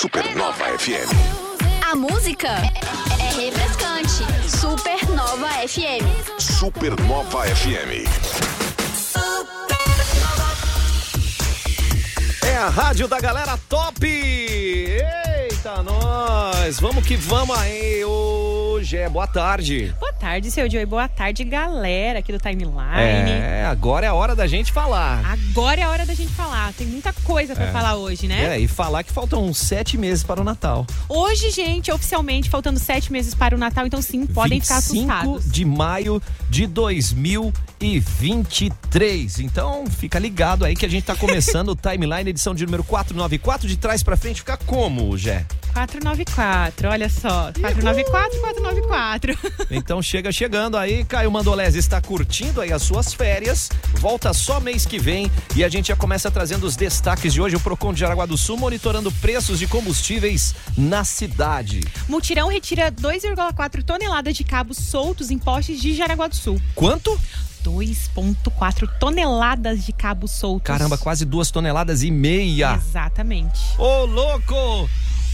Supernova FM. A música é refrescante. Supernova FM. Supernova FM. É a rádio da galera top! Eita, nós! Vamos que vamos aí! Hoje é boa tarde. Boa tarde, seu Joey. Boa tarde, galera aqui do Timeline. É, agora é a hora da gente falar. Agora é a hora da gente falar. Tem muita coisa pra falar hoje, né? É, e falar que faltam sete meses para o Natal. Hoje, gente, oficialmente, faltando sete meses para o Natal, então sim, podem ficar 25 assustados. de maio de 2023. Então, fica ligado aí que a gente tá começando o Timeline, edição de número 494. De trás pra frente fica como, Jé? 494, olha só. 494, 494. Então chega chegando aí, Caio Mandolese está curtindo aí as suas férias, volta só mês que vem e a gente já começa trazendo os destaques de hoje, o Procon de Jaraguá do Sul monitorando preços de combustíveis na cidade. Mutirão retira 2,4 toneladas de cabos soltos em postes de Jaraguá do Sul. Quanto? 2,4 toneladas de cabos soltos. Caramba, quase duas toneladas e meia. Exatamente. Ô, louco!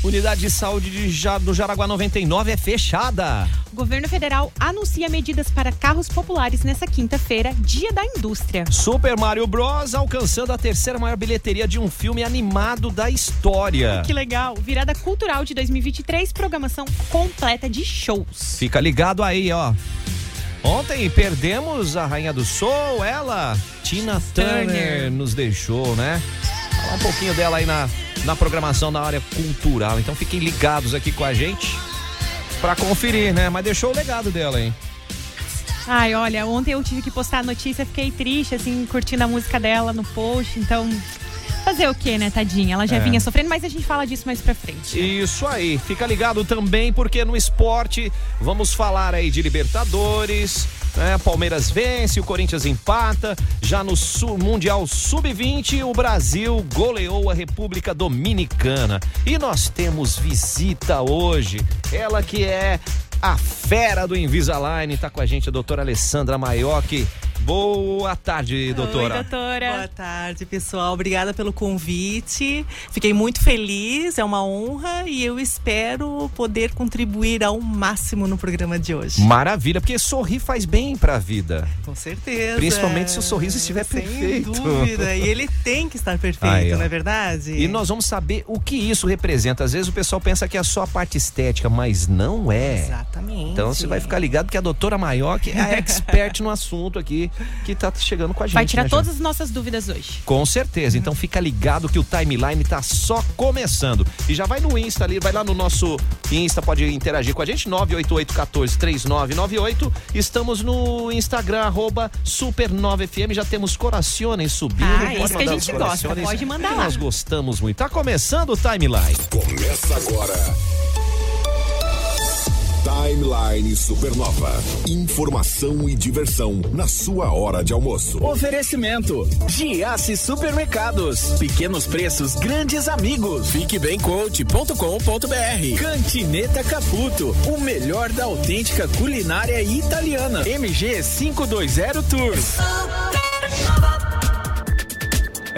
Unidade de saúde de do Jaraguá 99 é fechada. O governo federal anuncia medidas para carros populares nessa quinta-feira, dia da indústria. Super Mario Bros. alcançando a terceira maior bilheteria de um filme animado da história. Que legal! Virada Cultural de 2023, programação completa de shows. Fica ligado aí, ó. Ontem perdemos a Rainha do Soul, ela, Tina Turner, Turner. nos deixou, né? Falar um pouquinho dela aí na, na programação da área cultural. Então fiquem ligados aqui com a gente pra conferir, né? Mas deixou o legado dela, hein? Ai, olha, ontem eu tive que postar a notícia, fiquei triste, assim, curtindo a música dela no post, então. Fazer o quê, né, tadinha? Ela já É. vinha sofrendo, mas a gente fala disso mais pra frente. Isso aí, fica ligado também porque no esporte vamos falar aí de Libertadores, né? Palmeiras vence, o Corinthians empata, já no Su- Mundial Sub-20 o Brasil goleou a República Dominicana. E nós temos visita hoje, ela que é a fera do Invisalign, tá com a gente a doutora Alessandra Maiocchi. Boa tarde, doutora. Oi, doutora. Boa tarde, pessoal. Obrigada pelo convite. Fiquei muito feliz, é uma honra e eu espero poder contribuir ao máximo no programa de hoje. Maravilha, porque sorrir faz bem pra vida. Com certeza. Principalmente se o sorriso estiver Sem perfeito. dúvida. E ele tem que estar perfeito, Aí, não é verdade? E nós vamos saber o que isso representa. Às vezes o pessoal pensa que é só a parte estética, mas não é. Exatamente. Então você vai ficar ligado que a doutora Maior é a expert no assunto aqui, que tá chegando com a gente. Vai tirar né, todas as nossas dúvidas hoje. Com certeza. Então fica ligado que o timeline tá só começando. E já vai no Insta ali, vai lá no nosso Insta, pode interagir com a gente, 988-14-3998. Estamos no Instagram, arroba Super9FM. Já temos corações subindo. Ah, Pode isso que a gente os gosta, corações, pode mandar lá. Nós gostamos muito. Tá começando o timeline. Começa agora. Timeline Supernova. Informação e diversão na sua hora de almoço. Oferecimento: Giasse Supermercados. Pequenos preços, grandes amigos. Fiquebemcoach.com.br. Cantineta Caputo. O melhor da autêntica culinária italiana. MG 520 Tours.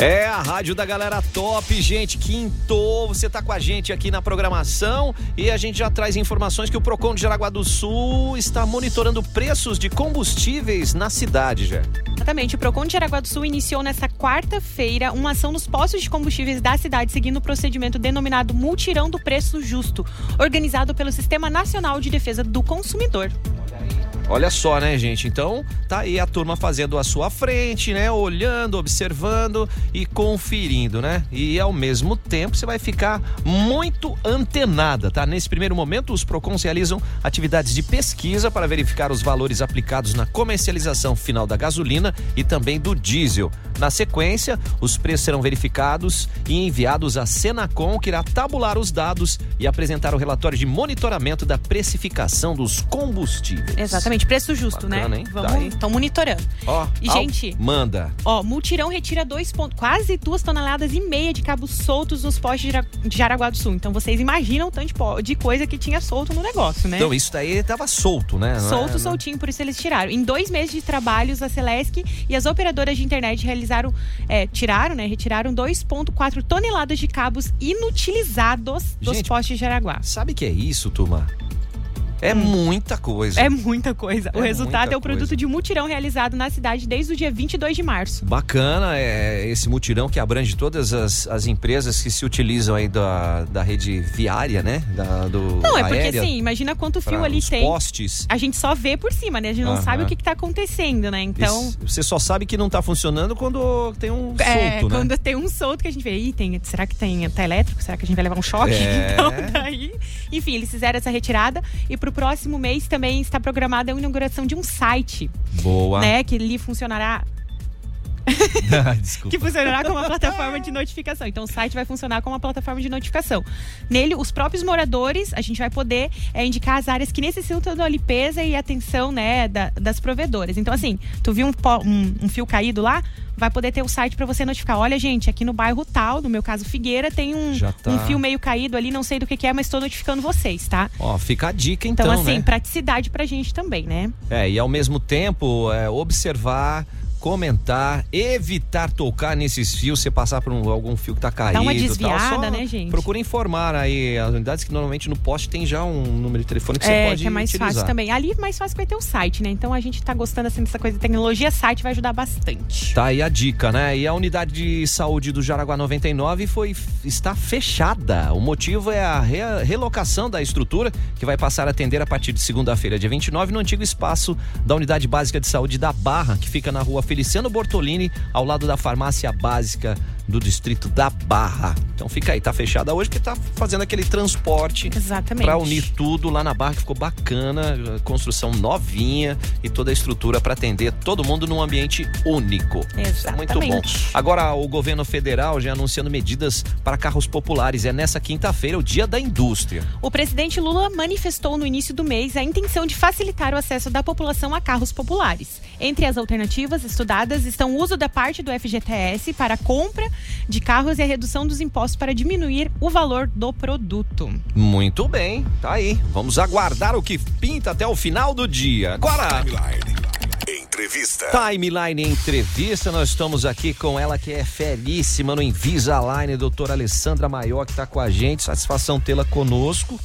É a rádio da galera top, gente. Quintou, você tá com a gente aqui na programação e a gente já traz informações que o Procon de Jaraguá do Sul está monitorando preços de combustíveis na cidade, já. Exatamente. O Procon de Jaraguá do Sul iniciou nesta quarta-feira uma ação nos postos de combustíveis da cidade, seguindo o procedimento denominado Multirão do Preço Justo, organizado pelo Sistema Nacional de Defesa do Consumidor. Olha só, né, gente? Então, tá aí a turma fazendo a sua frente, né? Olhando, observando e conferindo, né? E ao mesmo tempo você vai ficar muito antenada, tá? Nesse primeiro momento, os PROCONs realizam atividades de pesquisa para verificar os valores aplicados na comercialização final da gasolina e também do diesel. Na sequência, os preços serão verificados e enviados à Senacom, que irá tabular os dados e apresentar o relatório de monitoramento da precificação dos combustíveis. Exatamente. Exatamente, preço justo, Bacana, né? hein? Vamos, estão monitorando. Ó, E, gente, Manda. Ó, multirão retira dois pontos, quase duas toneladas e meia de cabos soltos nos postes de Jara- de Jaraguá do Sul. Então vocês imaginam o tanto de, coisa que tinha solto no negócio, né? Então, isso daí tava solto, né? É- Solto, não- soltinho, por isso eles tiraram. Em dois meses de trabalhos, a Celesc e as operadoras de internet realizaram, é, tiraram, né? Retiraram 2,4 toneladas de cabos inutilizados dos Gente, postes de Jaraguá. Sabe o que é isso, turma? É muita coisa. É muita coisa. É o resultado é o produto coisa. de um mutirão realizado na cidade desde o dia 22 de março. Bacana é esse mutirão que abrange todas as, as empresas que se utilizam aí da, da rede viária, né? Da, do Não, é porque aérea, assim, imagina quanto fio ali tem. postes. A gente só vê por cima, né? A gente não Aham. sabe o que, que tá acontecendo, né? Então. Isso- Você só sabe que não tá funcionando quando tem um É, solto, né? quando tem um solto que a gente vê, Ih, tem, será que tem, tá elétrico? Será que a gente vai levar um choque? É. Então, daí, enfim, eles fizeram essa retirada e pro próximo mês também está programada a inauguração de um site, Boa. né, que ali funcionará. que funcionará como uma plataforma de notificação. Então, o site vai funcionar como uma plataforma de notificação. Nele, os próprios moradores, a gente vai poder é, indicar as áreas que necessitam da limpeza e atenção, né, da- das provedoras. Então, assim, tu viu um, um- um fio caído lá? Vai poder ter o site para você notificar. Olha, gente, aqui no bairro tal, no meu caso Figueira, tem um, tá. um fio meio caído ali, não sei do que, que é, mas estou notificando vocês, tá? Ó, fica a dica então, Então, assim, né? praticidade pra gente também, né? É, e ao mesmo tempo, é, observar, comentar, evitar tocar nesses fios, você passar por um- algum fio que tá caído. Dá uma tal, desviada, só né, gente? Procura informar aí as unidades que normalmente no poste tem já um número de telefone que você é, pode que é mais utilizar. fácil também. Ali mais fácil vai ter o site, né? Então a gente tá gostando assim dessa coisa de tecnologia, site vai ajudar bastante. Tá aí a dica, né? E a unidade de saúde do Jaraguá 99 foi, está fechada. O motivo é a re- relocação da estrutura, que vai passar a atender a partir de segunda-feira, dia 29, no antigo espaço da Unidade Básica de Saúde da Barra, que fica na rua Feliciano Bortolini, ao lado da farmácia básica do distrito da Barra. Então fica aí, tá fechada hoje porque tá fazendo aquele transporte Exatamente. para unir tudo lá na Barra, que ficou bacana, construção novinha e toda a estrutura para atender todo mundo num ambiente único. Isso é muito bom. Exatamente. Agora, o governo federal já anunciando medidas para carros populares. É nessa quinta-feira, o Dia da Indústria. O presidente Lula manifestou no início do mês a intenção de facilitar o acesso da população a carros populares. Entre as alternativas estudadas estão o uso da parte do FGTS para compra de carros e a redução dos impostos para diminuir o valor do produto. Muito bem, tá aí. Vamos aguardar o que pinta até o final do dia. Agora, Entrevista. Timeline Entrevista, nós estamos aqui com ela que é feríssima no Invisalign, doutora Alessandra Maior, que está com a gente. Satisfação tê-la conosco.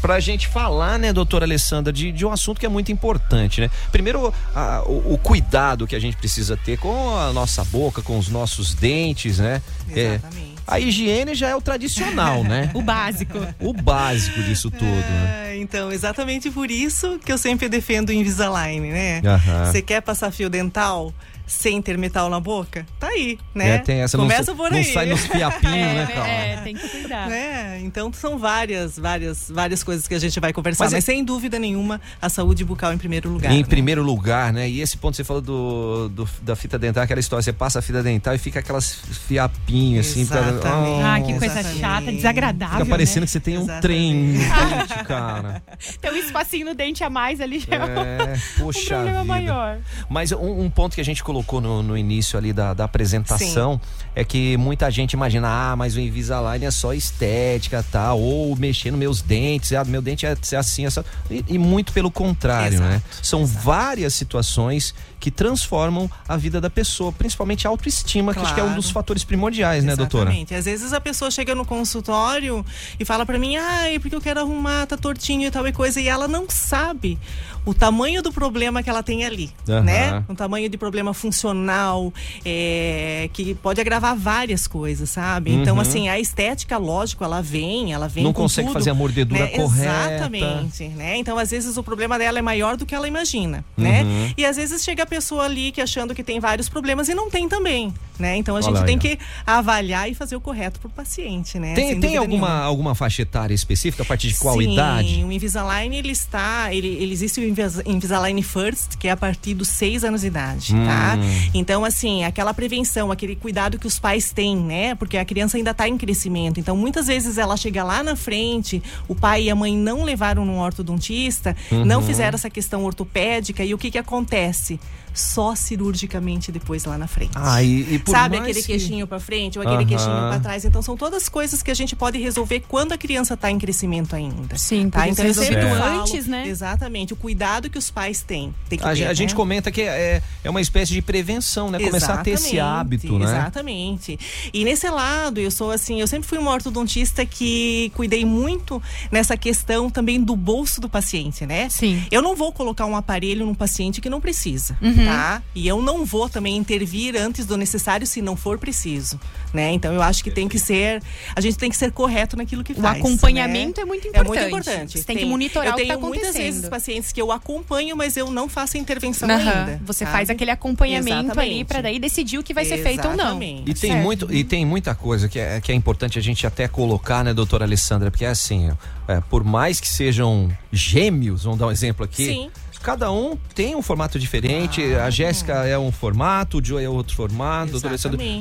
Pra gente falar, né, doutora Alessandra, de, de um assunto que é muito importante, né? Primeiro, a- o, o cuidado que a gente precisa ter com a nossa boca, com os nossos dentes, né? É, Exatamente. a higiene já é o tradicional, né? O básico. O básico disso tudo, né? É, então, exatamente por isso que eu sempre defendo o Invisalign, né? Você quer passar fio dental sem ter metal na boca? Tá aí, né? É, tem essa, não Começa sa- por não aí. sai nos fiapinhos, né, cara? é, tem que cuidar. né? Então são várias, várias, várias coisas que a gente vai conversar, Mas mas, é- sem dúvida nenhuma a saúde bucal em primeiro lugar. Em né? primeiro lugar, né? E esse ponto que você falou do, do- da fita dental, aquela história, você passa a fita dental e fica aquelas fiapinhos assim. pra- Exatamente. Ah, que coisa Exatamente. chata, desagradável. Fica parecendo né? que você tem um Exatamente. trem no dente, cara. Tem um espacinho no dente a mais ali já é, É, um poxa problema vida. maior. Mas um, um ponto que a gente colocou no, no início ali da, da apresentação é que muita gente imagina, ah, mas o Invisalign é só estética, tá? Ou mexer nos meus dentes, ah, meu dente é, assim, é só... E, e muito pelo contrário, né? Exato, São várias situações que transformam a vida da pessoa, principalmente a autoestima, que acho que é um Claro. dos fatores primordiais, né, doutora? Exatamente. Às vezes a pessoa chega no consultório e fala pra mim, ai, porque eu quero arrumar, tá tortinho e tal e coisa, e ela não sabe o tamanho do problema que ela tem ali, Aham. né? Um tamanho de problema funcional, é, que pode agravar várias coisas, sabe? Então, Uhum. assim, a estética, lógico, ela vem, ela vem Não consegue tudo, fazer a mordedura né? correta. Exatamente, né? Então, às vezes, o problema dela é maior do que ela imagina, né? Uhum. E às vezes chega a pessoa ali que achando que tem vários problemas e não tem também, né? Então a Olha gente aí, tem ó. que avaliar e fazer o correto pro paciente, né? Tem, Sem tem alguma, nenhuma. alguma faixa etária específica? A partir de qual Sim, idade? o Invisalign, ele está, ele, ele existe o Invis- Invisalign First, que é a partir dos seis anos de idade, Hum. tá? Então, assim, aquela prevenção, aquele cuidado que os pais têm, né? Porque a criança ainda está em crescimento. Então, muitas vezes ela chega lá na frente, o pai e a mãe não levaram no ortodontista, não fizeram essa questão ortopédica e o que que acontece? Só cirurgicamente depois lá na frente. Ah, e, e por Sabe aquele que- queixinho pra frente ou aquele queixinho pra trás? Então são todas coisas que a gente pode resolver quando a criança tá em crescimento ainda. Sim, tá? Então ser eu sempre falo, antes, né? Exatamente, o cuidado que os pais têm. Tem que A, ter, a gente né? comenta que é, é uma espécie de prevenção, né? Começar a ter esse Exatamente, hábito, né? Exatamente. E nesse lado, eu sou assim, eu sempre fui uma ortodontista que cuidei muito nessa questão também do bolso do paciente, né? Sim. Eu não vou colocar um aparelho num paciente que não precisa, Uhum. Tá? E eu não vou também intervir antes do necessário se não for preciso, né? Então eu acho que tem que ser, a gente tem que ser correto naquilo que O faz. acompanhamento né? é muito É importante. muito importante. Você tem que monitorar eu o que tenho está muitas vezes acontecendo. pacientes que eu acompanho, mas eu não faço a intervenção Aham. ainda. Você sabe? faz aquele acompanhamento ali Exatamente. para daí decidir o que vai ser feito ou não. E tem, Certo. muito, e tem muita coisa que é, que é importante a gente até colocar, né, doutora Alessandra? Porque é assim, é, por mais que sejam gêmeos, vamos dar um exemplo aqui. Sim. Cada um tem um formato diferente. A Jéssica é um formato, o Joe é outro formato.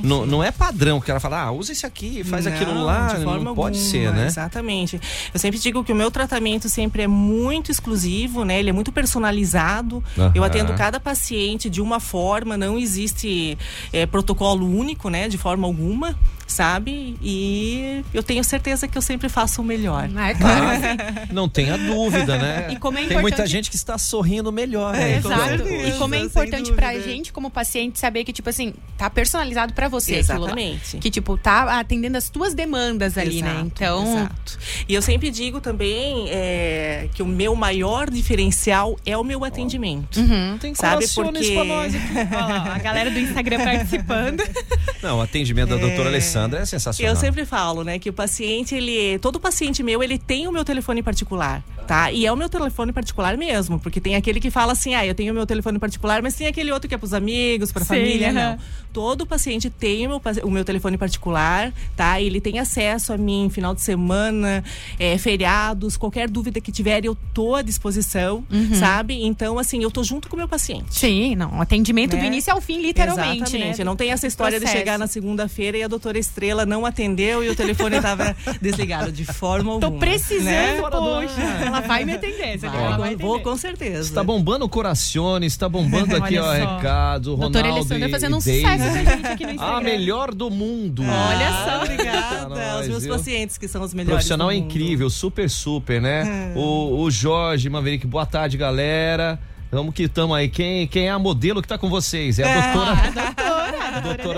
Não, não é padrão que ela fala, ah, usa esse aqui, faz aquilo Não, lá. de Não forma pode alguma, ser, né? Exatamente. Eu sempre digo que o meu tratamento sempre é muito exclusivo, né? Ele é muito personalizado. Aham. Eu atendo cada paciente de uma forma, não existe eh, protocolo único, né? De forma alguma, sabe? E eu tenho certeza que eu sempre faço o melhor. Ah, é claro. Não tenha dúvida, né? E como é Tem muita gente que está sorrindo melhor. É, né? Exato. certeza, E como é importante pra gente, como paciente, saber que, tipo assim, tá personalizado pra você. Exatamente. Que, tipo, tá atendendo as tuas demandas ali, né? Exato, Então. exato. E eu sempre digo também é, que o meu maior diferencial é o meu atendimento. Uhum. Tem Sabe, corações porque- pra nós aqui. Lá, a galera do Instagram participando. Não, o atendimento da doutora Alessandra é sensacional. Eu sempre falo, né, que o paciente, ele, todo paciente meu, ele tem o meu telefone particular, tá? E é o meu telefone particular mesmo, porque tem aquele que fala assim, ah, eu tenho meu telefone particular, mas tem aquele outro que é pros amigos, pra Sim, família, aham. não. Todo paciente tem o meu, o meu telefone particular, tá? Ele tem acesso a mim final de semana, é, feriados, qualquer dúvida que tiver, eu tô à disposição, Uhum. sabe? Então, assim, eu tô junto com o meu paciente. Sim, não. Atendimento do Né? início ao fim, literalmente, Exatamente. né? Não tem essa história de Processo. chegar na segunda-feira e a doutora Estrela não atendeu e o telefone estava desligado de forma alguma. Tô precisando, né? poxa. Ela vai me atender. ela vai Vai, vou com certeza. Está bombando o Corações, está bombando aqui, ó, só. recado. Ronaldo Doutora Alessandra e fazendo um sucesso com a gente aqui no Instagram. A melhor do mundo. Olha Ah, só. Obrigada. Nós, Os meus viu? pacientes que são os melhores. Profissional do é mundo. incrível, super, super, né? O, o Jorge Maverick, boa tarde, galera. Vamos que estamos aí. Quem, quem é a modelo que tá com vocês? É a doutora, Doutora, a doutora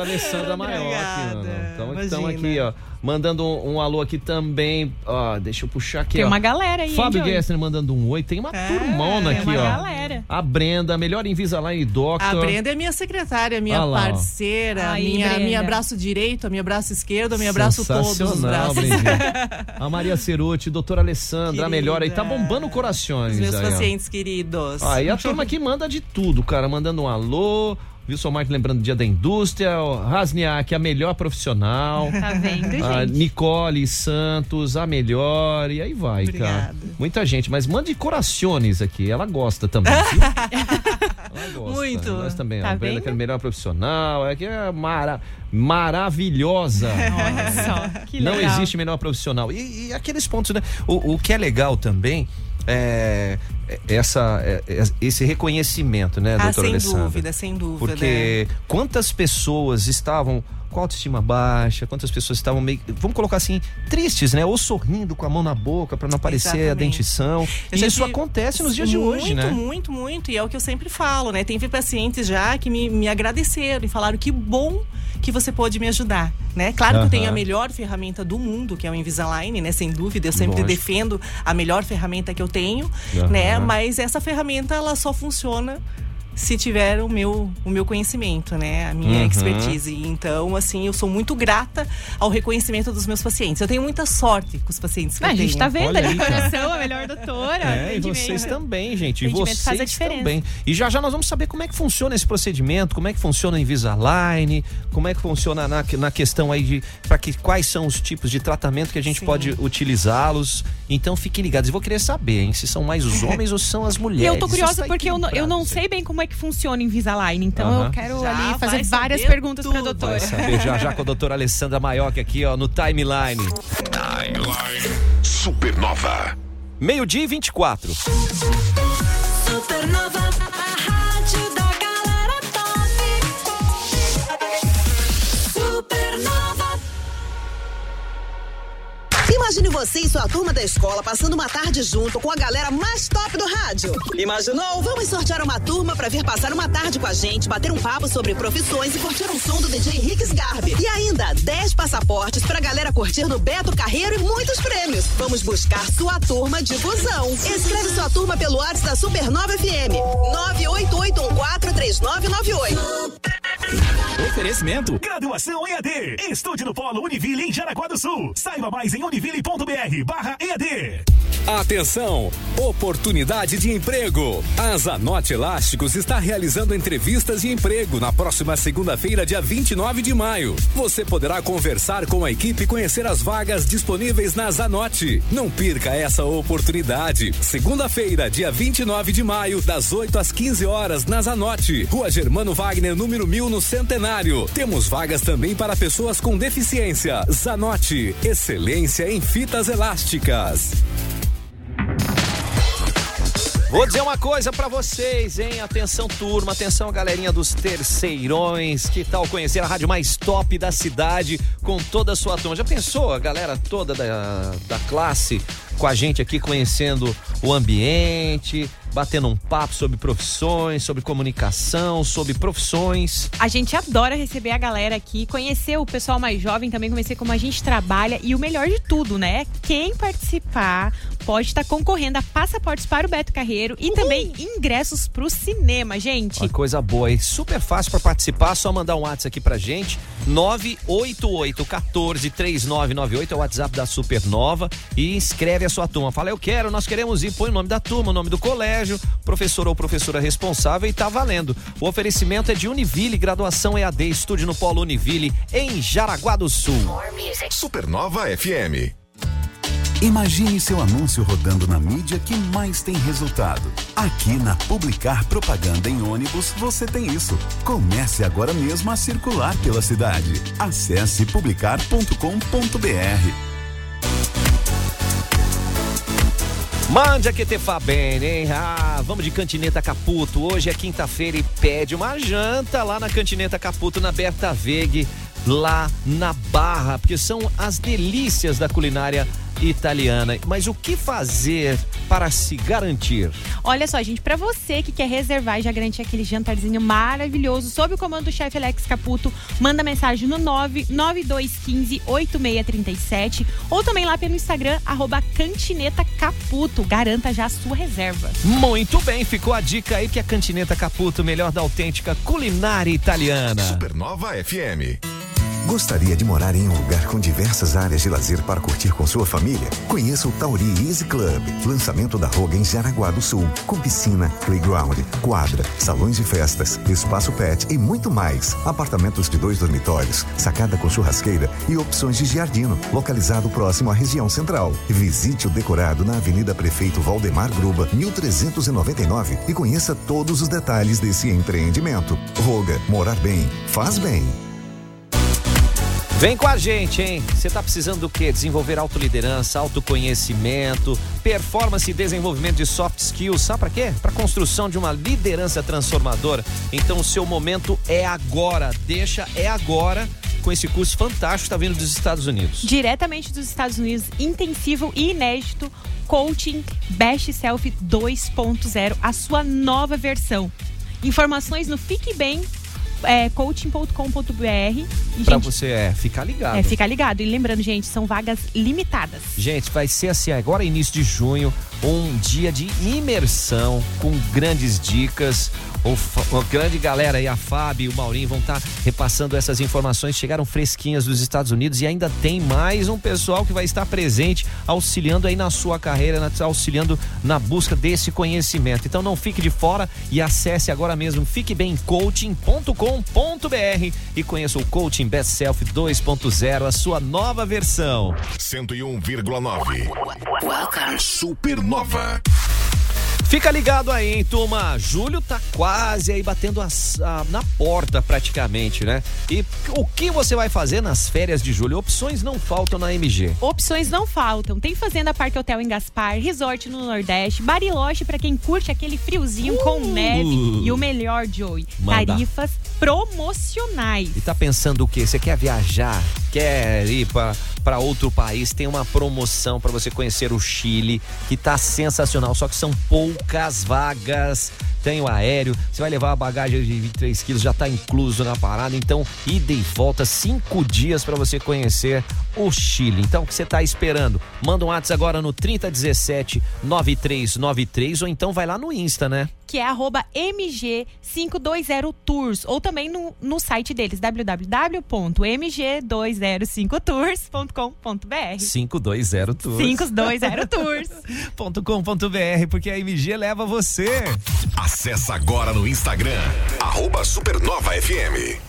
Alessandra Maior. Obrigada. Então estamos Imagina. aqui, ó. Mandando um, um alô aqui também. Ó, deixa eu puxar aqui, Tem ó. uma galera aí, hein, Fábio? Gessner mandando um oi. Tem uma É, turmona Tem aqui, uma ó. galera. A Brenda, melhor Invisalign Doctor. A Brenda é minha secretária, minha Ah lá, ó. parceira, Aí, minha, Brenda. minha braço direito, minha braço esquerdo, minha braço todos os braços. A Maria Ceruti, doutora Alessandra, a melhor aí. Tá bombando corações. Os meus aí, ó. pacientes queridos. Aí a turma aqui manda de tudo, cara. Mandando um alô. Wilson Marques lembrando do Dia da Indústria. o Rasniak, a melhor profissional. Tá vendo, A gente? Nicole Santos, a melhor. E aí vai, cara. Obrigada. Muita gente, mas mande corações aqui. Ela gosta também. viu? Ela gosta. Muito. Nós também. Tá a Brenda, que é a melhor profissional. É que é mara, maravilhosa. Só, que Não legal. existe melhor profissional. E, e aqueles pontos, né? O, o que é legal também é, é essa, é- é esse reconhecimento, né, Ah, doutora sem Alessandra? dúvida, sem dúvida. Porque quantas pessoas estavam com autoestima baixa, quantas pessoas estavam meio, vamos colocar assim, tristes, né? Ou sorrindo com a mão na boca para não aparecer a Exatamente. dentição. Eu E isso acontece nos dias de hoje, muito, né? Muito, muito, E é o que eu sempre falo, né? Tem pacientes já que me, me agradeceram e falaram que bom que você pôde me ajudar, né? Claro que eu tenho a melhor ferramenta do mundo, que é o Invisalign, né? Sem dúvida, eu sempre Lógico. defendo a melhor ferramenta que eu tenho, Aham. né? Mas essa ferramenta, ela só funciona se tiver o meu, o meu conhecimento, né? A minha Uhum. expertise. Então, assim, eu sou muito grata ao reconhecimento dos meus pacientes. Eu tenho muita sorte com os pacientes que Ah, eu a gente tenho. tá vendo Olha cara. coração, a melhor doutora. É, e vocês também, gente. E vocês faz a diferença. também. E já já nós vamos saber como é que funciona esse procedimento, como é que funciona o Invisalign, como é que funciona na, na questão aí de para que quais são os tipos de tratamento que a gente Sim. pode utilizá-los. Então fiquem ligados. Eu vou querer saber, hein, se são mais os homens ou se são as mulheres. E eu tô curiosa porque eu não, eu não sei bem como é que funciona Invisalign. Então eu quero Já ali fazer várias perguntas pra tudo. doutora. Vai saber já já com a doutora Alessandra Maioc aqui, ó, no Timeline. Supernova. Meio-dia e 24. Supernova, Imagine você e sua turma da escola passando uma tarde junto com a galera mais top do rádio. Imaginou? Vamos sortear uma turma pra vir passar uma tarde com a gente, bater um papo sobre profissões e curtir um som do DJ Ricks Garbi. E ainda 10 passaportes pra galera curtir no Beto Carreiro e muitos prêmios. Vamos buscar sua turma de busão. Escreve sua turma pelo WhatsApp da Supernova FM 988143998. Oferecimento. Graduação EAD. Estude no Polo Univille em Jaraguá do Sul. Saiba mais em univille.br barra EAD. Atenção! Oportunidade de emprego. A Zanote Elásticos está realizando entrevistas de emprego na próxima segunda-feira, dia 29 de maio. Você poderá conversar com a equipe e conhecer as vagas disponíveis na Zanote. Não perca essa oportunidade. Segunda-feira, dia 29 de maio, das 8 às 15 horas, na Zanote. Rua Germano Wagner, número 1000, no Centenário. Temos vagas também para pessoas com deficiência. Zanote, excelência em fitas elásticas. Vou dizer uma coisa pra vocês, hein? Atenção, turma, atenção, galerinha dos terceirões. Que tal conhecer a rádio mais top da cidade com toda a sua turma? Já pensou a galera toda da, da classe com a gente aqui conhecendo o ambiente, batendo um papo sobre profissões, sobre comunicação, sobre profissões. A gente adora receber a galera aqui, conhecer o pessoal mais jovem, também conhecer como a gente trabalha e o melhor de tudo, né? Quem participar pode estar concorrendo a passaportes para o Beto Carreiro e também ingressos para o cinema, gente. Uma coisa boa super fácil pra participar, só mandar um WhatsApp aqui pra gente. 988 14 3998 é o WhatsApp da Supernova e inscreve a sua turma. Fala, eu quero, nós queremos ir, põe o nome da turma, o nome do colégio, professor ou professora responsável e tá valendo. O oferecimento é de Univille, graduação EAD, estude no Polo Univille, em Jaraguá do Sul. Supernova FM. Imagine seu anúncio rodando na mídia que mais tem resultado. Aqui na Publicar Propaganda em ônibus você tem isso. Comece agora mesmo a circular pela cidade. Acesse publicar.com.br. Mande a que te fa bene, hein? Ah, vamos de Cantineta Caputo. Hoje é quinta-feira e pede uma janta lá na Cantineta Caputo, na Berta Veg, lá na Barra, porque são as delícias da culinária italiana. Mas o que fazer para se garantir? Olha só, gente, pra você que quer reservar e já garantir aquele jantarzinho maravilhoso sob o comando do chefe Alex Caputo, manda mensagem no 99215 8637 ou também lá pelo Instagram, arroba Cantineta Caputo. Garanta já a sua reserva. Muito bem, ficou a dica aí que a Cantineta Caputo, melhor da autêntica culinária italiana. Supernova FM. Gostaria de morar em um lugar com diversas áreas de lazer para curtir com sua família? Conheça o Tauri Easy Club, lançamento da Roga em Jaraguá do Sul, com piscina, playground, quadra, salões de festas, espaço pet e muito mais. Apartamentos de dois dormitórios, sacada com churrasqueira e opções de giardino, localizado próximo à região central. Visite o decorado na Avenida Prefeito Valdemar Gruba, 1399 e conheça todos os detalhes desse empreendimento. Roga, morar bem, faz bem. Vem com a gente, hein? Você tá precisando do quê? Desenvolver autoliderança, autoconhecimento, performance e desenvolvimento de soft skills. Sabe pra quê? Pra construção de uma liderança transformadora. Então o seu momento é agora. Deixa é agora com esse curso fantástico que tá vindo dos Estados Unidos. Diretamente dos Estados Unidos, intensivo e inédito, Coaching Best Self 2.0, a sua nova versão. Informações no Fique Bem, é, coaching.com.br. Pra gente, você é, ficar ligado. é, fica ligado. E lembrando, gente, são vagas limitadas. Gente, vai ser assim, agora início de junho, um dia de imersão com grandes dicas. O, a grande galera aí, a Fábio e o Maurinho vão estar repassando essas informações. Chegaram fresquinhas dos Estados Unidos e ainda tem mais um pessoal que vai estar presente, auxiliando aí na sua carreira, na- auxiliando na busca desse conhecimento. Então não fique de fora e acesse agora mesmo fiquebemcoaching.com.br e conheça o Coaching Best Self 2.0, a sua nova versão. 101,9. Supernova. Fica ligado aí, hein, turma. Julho tá quase aí batendo as- a- na porta praticamente, né? E o que você vai fazer nas férias de julho? Opções não faltam na MG. Opções não faltam. Tem Fazenda Parque Hotel em Gaspar, Resort no Nordeste, Bariloche pra quem curte aquele friozinho com neve. E o melhor, Joey, Manda. tarifas promocionais. E tá pensando o quê? Você quer viajar? Quer ir pra para outro país? Tem uma promoção para você conhecer o Chile, que tá sensacional, só que são poucas vagas. Tem o aéreo, você vai levar a bagagem de 23 quilos, já tá incluso na parada. Então, ida e volta, cinco dias para você conhecer o Chile. Então, o que você tá esperando? Manda um WhatsApp agora no 3017 9393 ou então vai lá no Insta, né? que é arroba MG520Tours, ou também no, no site deles, www.mg205tours.com.br. 520 Tours. 520 Tours. .com.br, porque a MG leva você. Acesse agora no Instagram, arroba Supernova FM.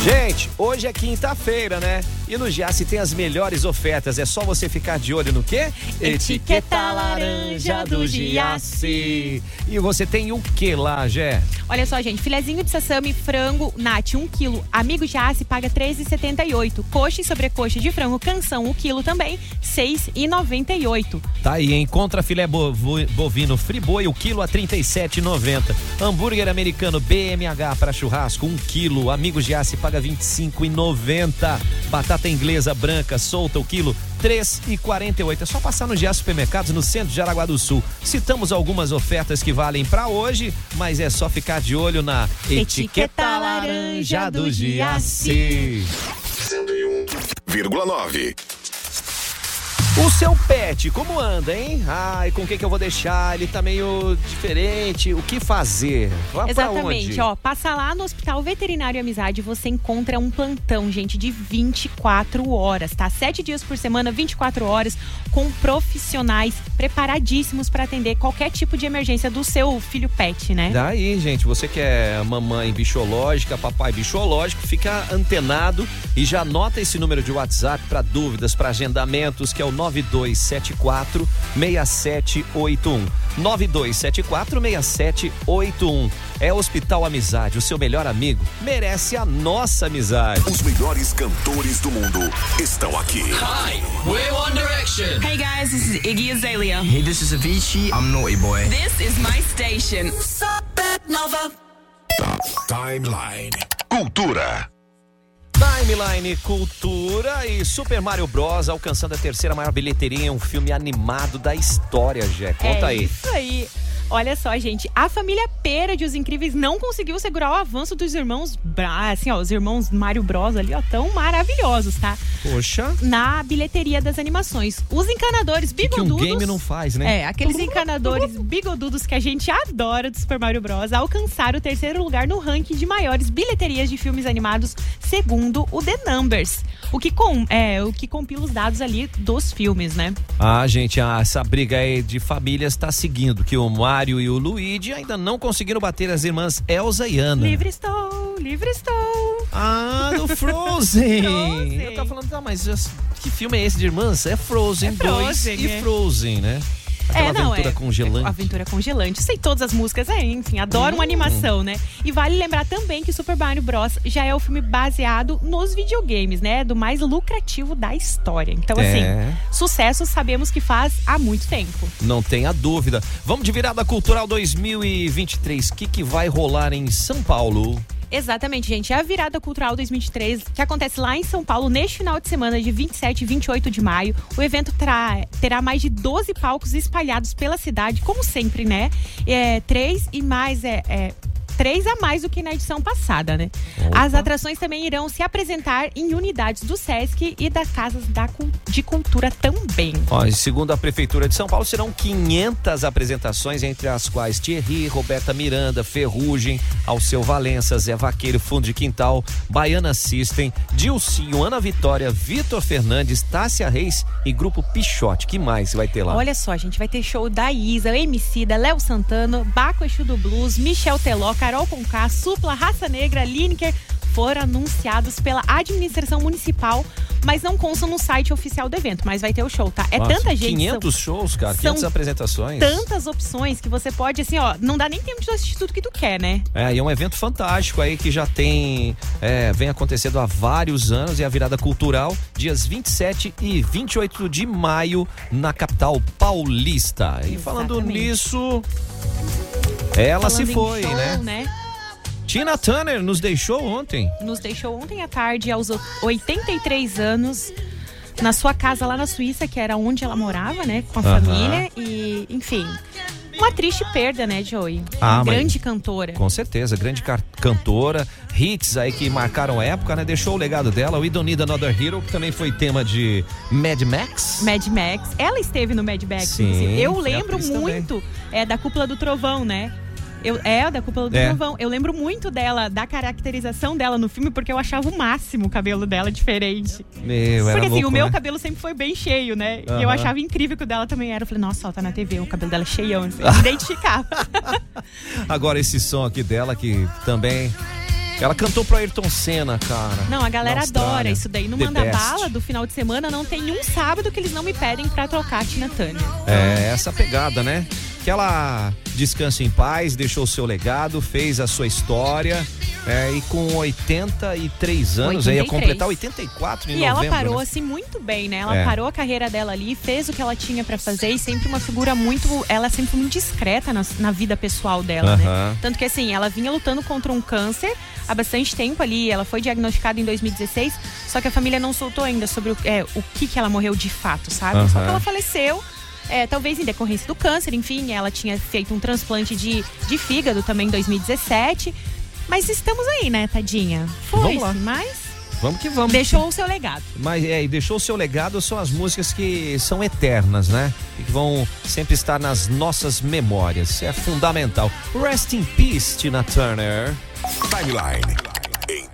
Gente, hoje é quinta-feira, né? E no Giasse tem as melhores ofertas. É só você ficar de olho no quê? Etiqueta laranja do Giasse. E você tem o que lá, Gé? Olha só, gente, filezinho de sassami, frango, nat, 1 quilo. Amigo Jace paga R$ 13,78. Coxa e sobrecoxa de frango, canção, 1 quilo também, R$ 6,98. Tá aí, hein? Contra filé bovo- bovino friboi, o quilo a R$ 37,90. Hambúrguer americano BMH para churrasco, 1 quilo. Amigo Giasse paga R$ 25,90. Batata inglesa branca solta, o quilo R$ 3,48. É só passar no Giasse Supermercados no centro de Jaraguá do Sul. Citamos algumas ofertas que valem para hoje, mas é só ficar de olho na etiqueta laranja do Giasse. 101,9. O seu pet, como anda, hein? Ai, com o que, que eu vou deixar? Ele tá meio diferente. O que fazer? Vá Exatamente, ó, passa lá no Hospital Veterinário Amizade, você encontra um plantão, gente, de 24 horas, tá? Sete dias por semana, 24 horas, com profissionais preparadíssimos para atender qualquer tipo de emergência do seu filho pet, né? Daí, gente, você que é mamãe bichológica, papai bichológico, fica antenado e já anota esse número de WhatsApp para dúvidas, para agendamentos, que é o 9274 6781. 9274 6781. É Hospital Amizade, o seu melhor amigo. Merece a nossa amizade. Os melhores cantores do mundo estão aqui. Hi, we're One Direction. Hey guys, this is Iggy Azalea. Hey, this is Avicii. I'm Naughty Boy. This is my station. Supernova. Timeline. Cultura. Timeline Cultura e Super Mario Bros. alcançando a terceira maior bilheteria em um filme animado da história, Jé. Conta é aí. Isso aí. Olha só, gente, a família Pera de Os Incríveis não conseguiu segurar o avanço dos irmãos, Bra- assim, ó, os irmãos Mario Bros ali, ó, tão maravilhosos, tá? Poxa. Na bilheteria das animações. Os encanadores Que um bigodudos. game não faz, né? É, aqueles encanadores bigodudos que a gente adora do Super Mario Bros. alcançaram o terceiro lugar no ranking de maiores bilheterias de filmes animados, segundo o The Numbers. O que, com, é, o que compila os dados ali dos filmes, né? Ah, gente, essa briga aí de famílias tá seguindo, que o Mario e o Luigi ainda não conseguiram bater as irmãs Elsa e Anna. Livre estou, livre estou. Ah, do Frozen. Frozen. Eu tava falando, tá, mas as- que filme é esse de irmãs? É Frozen É 2 Frozen, e é. Frozen, né? Aquela é, não, aventura é. congelante. É, aventura congelante. Sei todas as músicas, é, enfim, adoro uma animação, né? E vale lembrar também que Super Mario Bros. já é o filme baseado nos videogames, né? Do mais lucrativo da história. Então, É. assim, sucesso sabemos que faz há muito tempo. Não tenha dúvida. Vamos de virada cultural 2023. O que, que vai rolar em São Paulo? Exatamente, gente. É a virada cultural 2023 que acontece lá em São Paulo neste final de semana de 27 e 28 de maio. O evento terá, mais de 12 palcos espalhados pela cidade, como sempre, né? É, três e mais é, é, três a mais do que na edição passada, né? As atrações também irão se apresentar em unidades do SESC e das casas da, de cultura também. Ó, e segundo a Prefeitura de São Paulo, serão 500 apresentações, entre as quais Thierry, Roberta Miranda, Ferrugem, Alceu Valença, Zé Vaqueiro, Fundo de Quintal, Baiana System, Dilcinho, Ana Vitória, Vitor Fernandes, Tássia Reis e Grupo Pichote. que mais vai ter lá? Olha só, gente, vai ter show da Isa, MC da Léo Santana, Baco Exu do Blues, Michel Teló, Carol Conká, Supla, Raça Negra, Lineker, foram anunciados pela administração municipal, mas não constam no site oficial do evento. Mas vai ter o show, tá? É Nossa, tanta gente. 500 shows, cara, são 500 apresentações. Tantas opções que você pode, assim, ó, não dá nem tempo de assistir tudo que tu quer, né? É, e é um evento fantástico aí que já tem, é, vem acontecendo há vários anos, é a virada cultural, dias 27 e 28 de maio, na capital paulista. E falando Exatamente. nisso, ela se Falando em foi, show, né? Tina Turner nos deixou ontem. Nos deixou ontem à tarde, aos 83 anos, na sua casa lá na Suíça, que era onde ela morava, né? Com a Aham. família. E, enfim, uma triste perda, né, Joey? Ah, Grande cantora. Com certeza, grande cantora, hits aí que marcaram a época, né? Deixou o legado dela, We Don't Need Another Hero, que também foi tema de Mad Max. Mad Max. Ela esteve no Mad Max. Sim. Eu lembro também. muito é, da Cúpula do Trovão, né? Eu, é, da Cúpula do É. Trovão. Eu lembro muito dela, da caracterização dela no filme, porque eu achava o máximo o cabelo dela diferente. Meu, Porque assim, louco, o meu né? cabelo sempre foi bem cheio, né? E eu achava incrível que o dela também era. Eu falei, nossa, ó, tá na TV, o cabelo dela é cheião. Assim, eu me identificava. Agora esse som aqui dela que também. Ela cantou pro Ayrton Senna, cara. Não, a galera adora isso daí. No The Manda Best. Bala do final de semana não tem um sábado que eles não me pedem pra trocar a Tina Turner. É, essa pegada, né? Que ela descansa em paz, deixou o seu legado, fez a sua história. é, e com 83 anos, aí ia 83. completar 84 em E ela novembro. parou né? assim muito bem, né? Ela É. parou a carreira dela ali, fez o que ela tinha pra fazer e sempre uma figura muito, ela sempre muito discreta na, na vida pessoal dela, Aham. né? Tanto que assim, ela vinha lutando contra um câncer há bastante tempo ali, ela foi diagnosticada em 2016, só que a família não soltou ainda sobre o, é, o que que ela morreu de fato, sabe? Só Aham. que ela faleceu. É, talvez em decorrência do câncer, enfim, ela tinha feito um transplante de, de fígado também em 2017. Mas estamos aí, né, tadinha? Foi, Vamos lá. mas Vamos que vamos. deixou o seu legado. Mas é, e deixou o seu legado são as músicas que são eternas, né? E que vão sempre estar nas nossas memórias. Isso é fundamental. Rest in peace, Tina Turner. Timeline.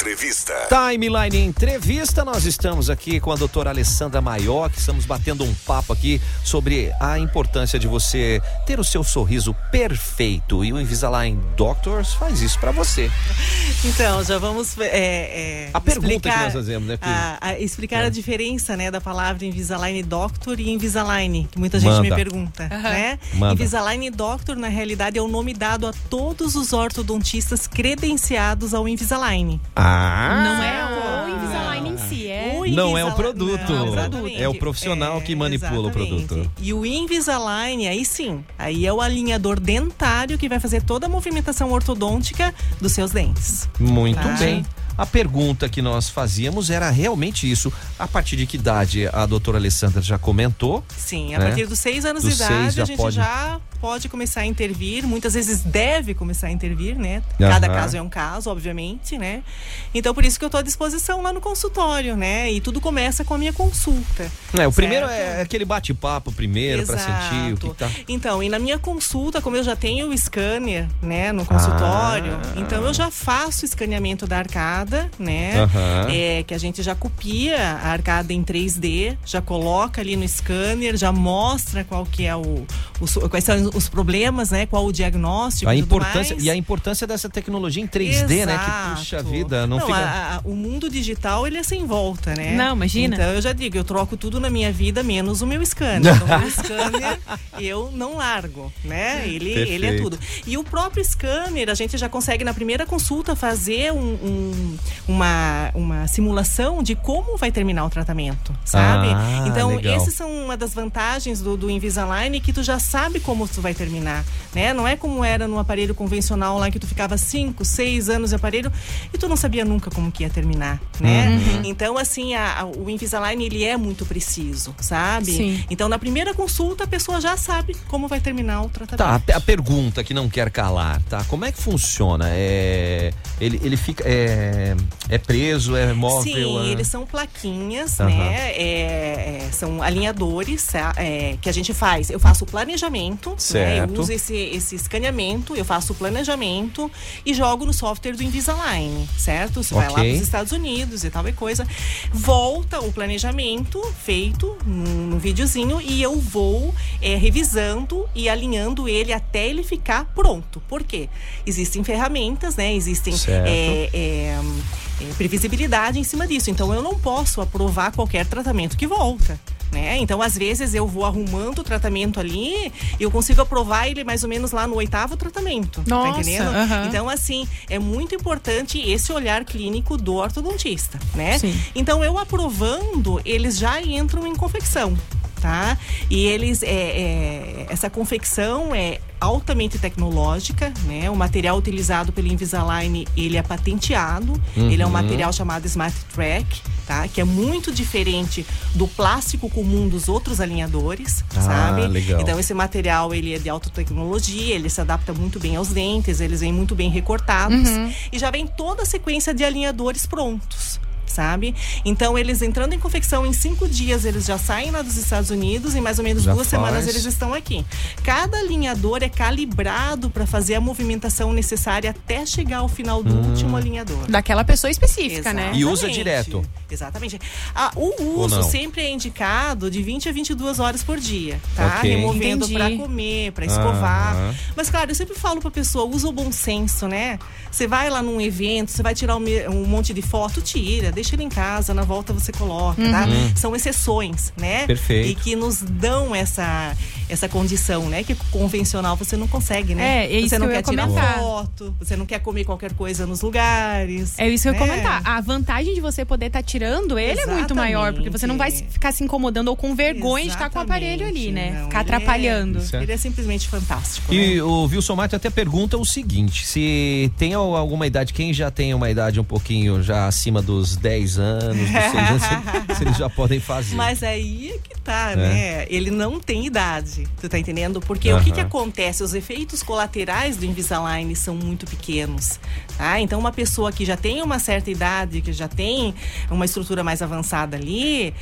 Entrevista. Timeline Entrevista, nós estamos aqui com a doutora Alessandra Maior, que estamos batendo um papo aqui sobre a importância de você ter o seu sorriso perfeito. E o Invisalign Doctors faz isso pra você. Então, já vamos é, é, A pergunta que explicar, nós fazemos, né, a- a- explicar É. a diferença né, da palavra Invisalign Doctor e Invisalign, que muita gente Manda. me pergunta. Né? Manda. Invisalign Doctor, na realidade, é o nome dado a todos os ortodontistas credenciados ao Invisalign. Ah! Não é o Invisalign em si, é. O Não é o produto. Não, exatamente. É o profissional que manipula o exatamente. produto. E o Invisalign, aí sim, aí é o alinhador dentário que vai fazer toda a movimentação ortodôntica dos seus dentes. Muito Tá. bem. A pergunta que nós fazíamos era realmente isso. A partir de que idade a doutora Alessandra já comentou? Sim, a né? partir dos seis anos Dos de idade, a gente pode- já pode começar a intervir. Muitas vezes deve começar a intervir, né? Cada Aham. caso é um caso, obviamente, né? Então, por isso que eu estou à disposição lá no consultório, né? E tudo começa com a minha consulta. É, o primeiro é aquele bate-papo primeiro para sentir o que tá. Então, e na minha consulta, como eu já tenho o scanner, né, no consultório, Ah. então eu já faço o escaneamento da arcada, né? Aham. É, que a gente já copia a arcada em 3D, já coloca ali no scanner, já mostra qual que é o, os- quais são os problemas, né? Qual o diagnóstico A e tudo importância, mais. e a importância dessa tecnologia em 3D, né? Que puxa Exato. vida, não, fica. a- a- o mundo digital ele é sem volta, né? Não, imagina. Então eu já digo, eu troco tudo na minha vida menos o meu scanner. Então, o meu scanner eu não largo, né? Ele, ele é tudo. E o próprio scanner, a gente já consegue na primeira consulta fazer um- um- uma, uma simulação de como vai terminar o tratamento, sabe? Ah, então, legal. esses são uma das vantagens do, do Invisalign que tu já sabe como tu vai terminar, né? Não é como era no aparelho convencional lá que tu ficava 5, 6 anos de aparelho e tu não sabia nunca como que ia terminar, né? Uhum. Então, assim, a- a- o Invisalign, ele é muito preciso, sabe? Sim. Então, na primeira consulta, a pessoa já sabe como vai terminar o tratamento. Tá, a pergunta que não quer calar, tá? Como é que funciona? É, ele, ele fica. É, é preso, é móvel? Sim, é- eles são plaquinhas, Aham. né? É, é, são alinhadores tá? É, que a gente faz. Eu faço o planejamento, né? Certo. Eu uso esse, esse escaneamento, eu faço o planejamento e jogo no software do Invisalign, certo? Você vai lá para os Estados Unidos e tal e coisa. Volta o planejamento feito num, num videozinho e eu vou é, revisando e alinhando ele até ele ficar pronto. Por quê? Existem ferramentas, né? Existem Certo. é, é, é, previsibilidade em cima disso. Então eu não posso aprovar qualquer tratamento que volta. Né? Então, às vezes, eu vou arrumando o tratamento ali e eu consigo aprovar ele mais ou menos lá no oitavo tratamento. Nossa, tá entendendo? Então, assim, é muito importante esse olhar clínico do ortodontista, né? Sim. Então, eu aprovando, eles já entram em confecção. Tá? E eles, é, é, essa confecção é altamente tecnológica, né? O material utilizado pelo Invisalign, ele é patenteado, ele é um Uhum. material chamado Smart Track, tá? Que é muito diferente do plástico comum dos outros alinhadores, Ah, sabe? legal. Então esse material, ele é de alta tecnologia, ele se adapta muito bem aos dentes, eles vêm muito bem recortados Uhum. e já vem toda a sequência de alinhadores prontos. Sabe? Então, eles entrando em confecção em cinco dias, eles já saem lá dos Estados Unidos, em mais ou menos Já duas semanas faz. eles estão aqui. Cada alinhador é calibrado para fazer a movimentação necessária até chegar ao final do Hum. último alinhador. Daquela pessoa específica, né? E usa Exatamente. direto. Exatamente. Ah, o uso sempre é indicado de 20 a 22 horas por dia, tá? Ok. Removendo para comer, para escovar. Aham. Mas, claro, eu sempre falo pra pessoa, usa o bom senso, né? Você vai lá num evento, você vai tirar um, um monte de foto, tira, deixa ele em casa, na volta você coloca, tá? Uhum. São exceções, né? Perfeito. E que nos dão essa, essa condição, né? Que convencional você não consegue, né? É, é isso você não que eu quer ia tirar comentar. foto, você não quer comer qualquer coisa nos lugares. É isso que eu ia né? comentar. A vantagem de você poder estar tirando ele é muito maior, porque você não vai ficar se incomodando ou com vergonha de estar com o aparelho ali, né? Não, Ficar ele é- atrapalhando. É. Ele é simplesmente fantástico. E né? o Wilson Mate até pergunta o seguinte: se tem al- alguma idade, quem já tem uma idade um pouquinho já acima dos 10 anos, dos 6 anos, se, se eles já podem fazer. Mas aí é que tá, É. né? Ele não tem idade, tu tá entendendo? Porque o que que acontece? Os efeitos colaterais do Invisalign são muito pequenos, tá? Então uma pessoa que já tem uma certa idade, que já tem uma estrutura mais avançada ali,